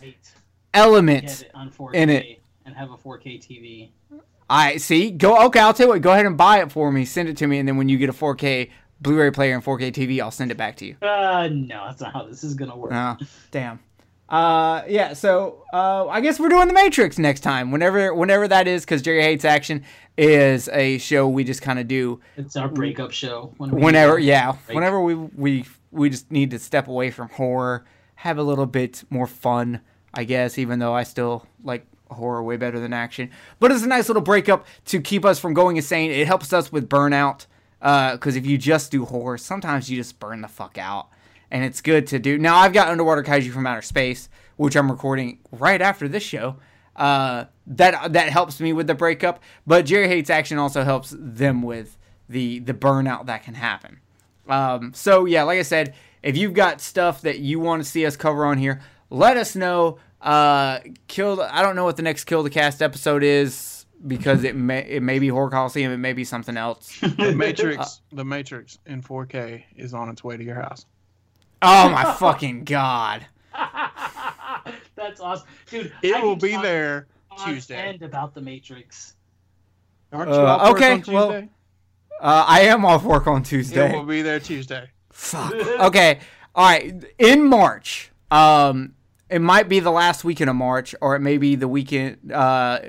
[SPEAKER 1] element.
[SPEAKER 2] get it on 4K
[SPEAKER 1] in it.
[SPEAKER 2] and have a 4K TV.
[SPEAKER 1] I see. Go. Okay, I'll tell you what. Go ahead and buy it for me. Send it to me, and then when you get a 4K Blu-ray player and 4K TV, I'll send it back to you.
[SPEAKER 2] Uh, no, that's not how this is gonna work.
[SPEAKER 1] Oh, damn. Uh, yeah. So, uh, I guess we're doing the Matrix next time, whenever, whenever that is, because Jerry Hates Action is a show we just kind of do
[SPEAKER 2] It's our breakup show. When
[SPEAKER 1] whenever.
[SPEAKER 2] do
[SPEAKER 1] Yeah,
[SPEAKER 2] break.
[SPEAKER 1] whenever we we we just need to step away from horror, have a little bit more fun, I guess. Even though I still like horror way better than action, but it's a nice little breakup to keep us from going insane. It helps us with burnout. Uh, Because if you just do horror, sometimes you just burn the fuck out and it's good to do. Now I've got Underwater Kaiju from Outer Space, which I'm recording right after this show. Uh, that that helps me with the breakup, but Jerry Hates Action also helps them with the the burnout that can happen. Um, so yeah, like I said, if you've got stuff that you want to see us cover on here, let us know. Uh, kill. The, I don't know what the next Kill the Cast episode is because it may it may be Horror Coliseum, it may be something else.
[SPEAKER 3] The Matrix, the Matrix in 4K is on its way to your house.
[SPEAKER 1] Oh my fucking god!
[SPEAKER 2] That's awesome, dude.
[SPEAKER 3] It
[SPEAKER 2] I
[SPEAKER 3] will be there Tuesday.
[SPEAKER 2] And about the Matrix.
[SPEAKER 3] Aren't you
[SPEAKER 1] Uh,
[SPEAKER 3] off work
[SPEAKER 1] okay,
[SPEAKER 3] on
[SPEAKER 1] well, Uh, I am off work on Tuesday.
[SPEAKER 3] It will be there Tuesday.
[SPEAKER 1] Fuck. Okay. All right. In March, um, it might be the last weekend of March, or it may be the weekend. Uh,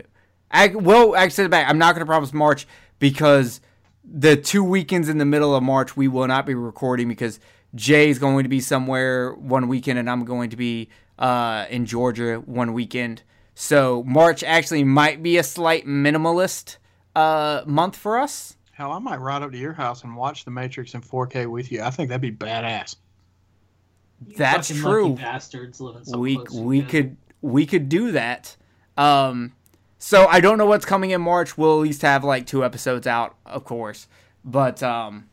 [SPEAKER 1] I, well, actually, back. I'm not going to promise March because the two weekends in the middle of March, we will not be recording because Jay's going to be somewhere one weekend and I'm going to be uh, in Georgia one weekend. So March actually might be a slight minimalist uh, month for us.
[SPEAKER 3] Hell, I might ride up to your house and watch The Matrix in 4K with you. I think that'd be badass.
[SPEAKER 2] You
[SPEAKER 1] That's true.
[SPEAKER 2] lucky bastards living so
[SPEAKER 1] we
[SPEAKER 2] close
[SPEAKER 1] we could we could do that. Um, so I don't know what's coming in March. We'll at least have like two episodes out, of course. But um,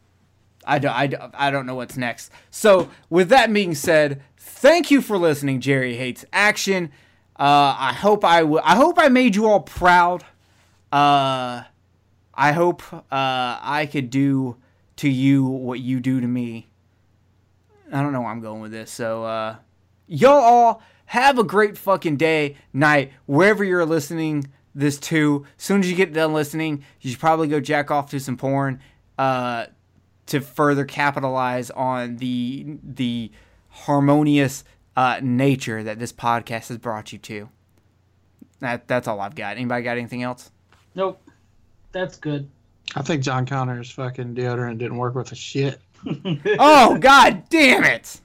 [SPEAKER 1] I don't, I, don't- I don't know what's next. So with that being said, thank you for listening. Jerry hates action. Uh, I hope I w- I hope I made you all proud. Uh, I hope uh, I could do to you what you do to me. I don't know where I'm going with this. So, uh, y'all all have a great fucking day, night, wherever you're listening this to. As soon as you get done listening, you should probably go jack off to some porn uh, to further capitalize on the the harmonious uh, nature that this podcast has brought you to. That that's all I've got. Anybody got anything else?
[SPEAKER 2] Nope. That's good.
[SPEAKER 3] I think John Connor's fucking deodorant didn't work with a shit.
[SPEAKER 1] Oh god damn it!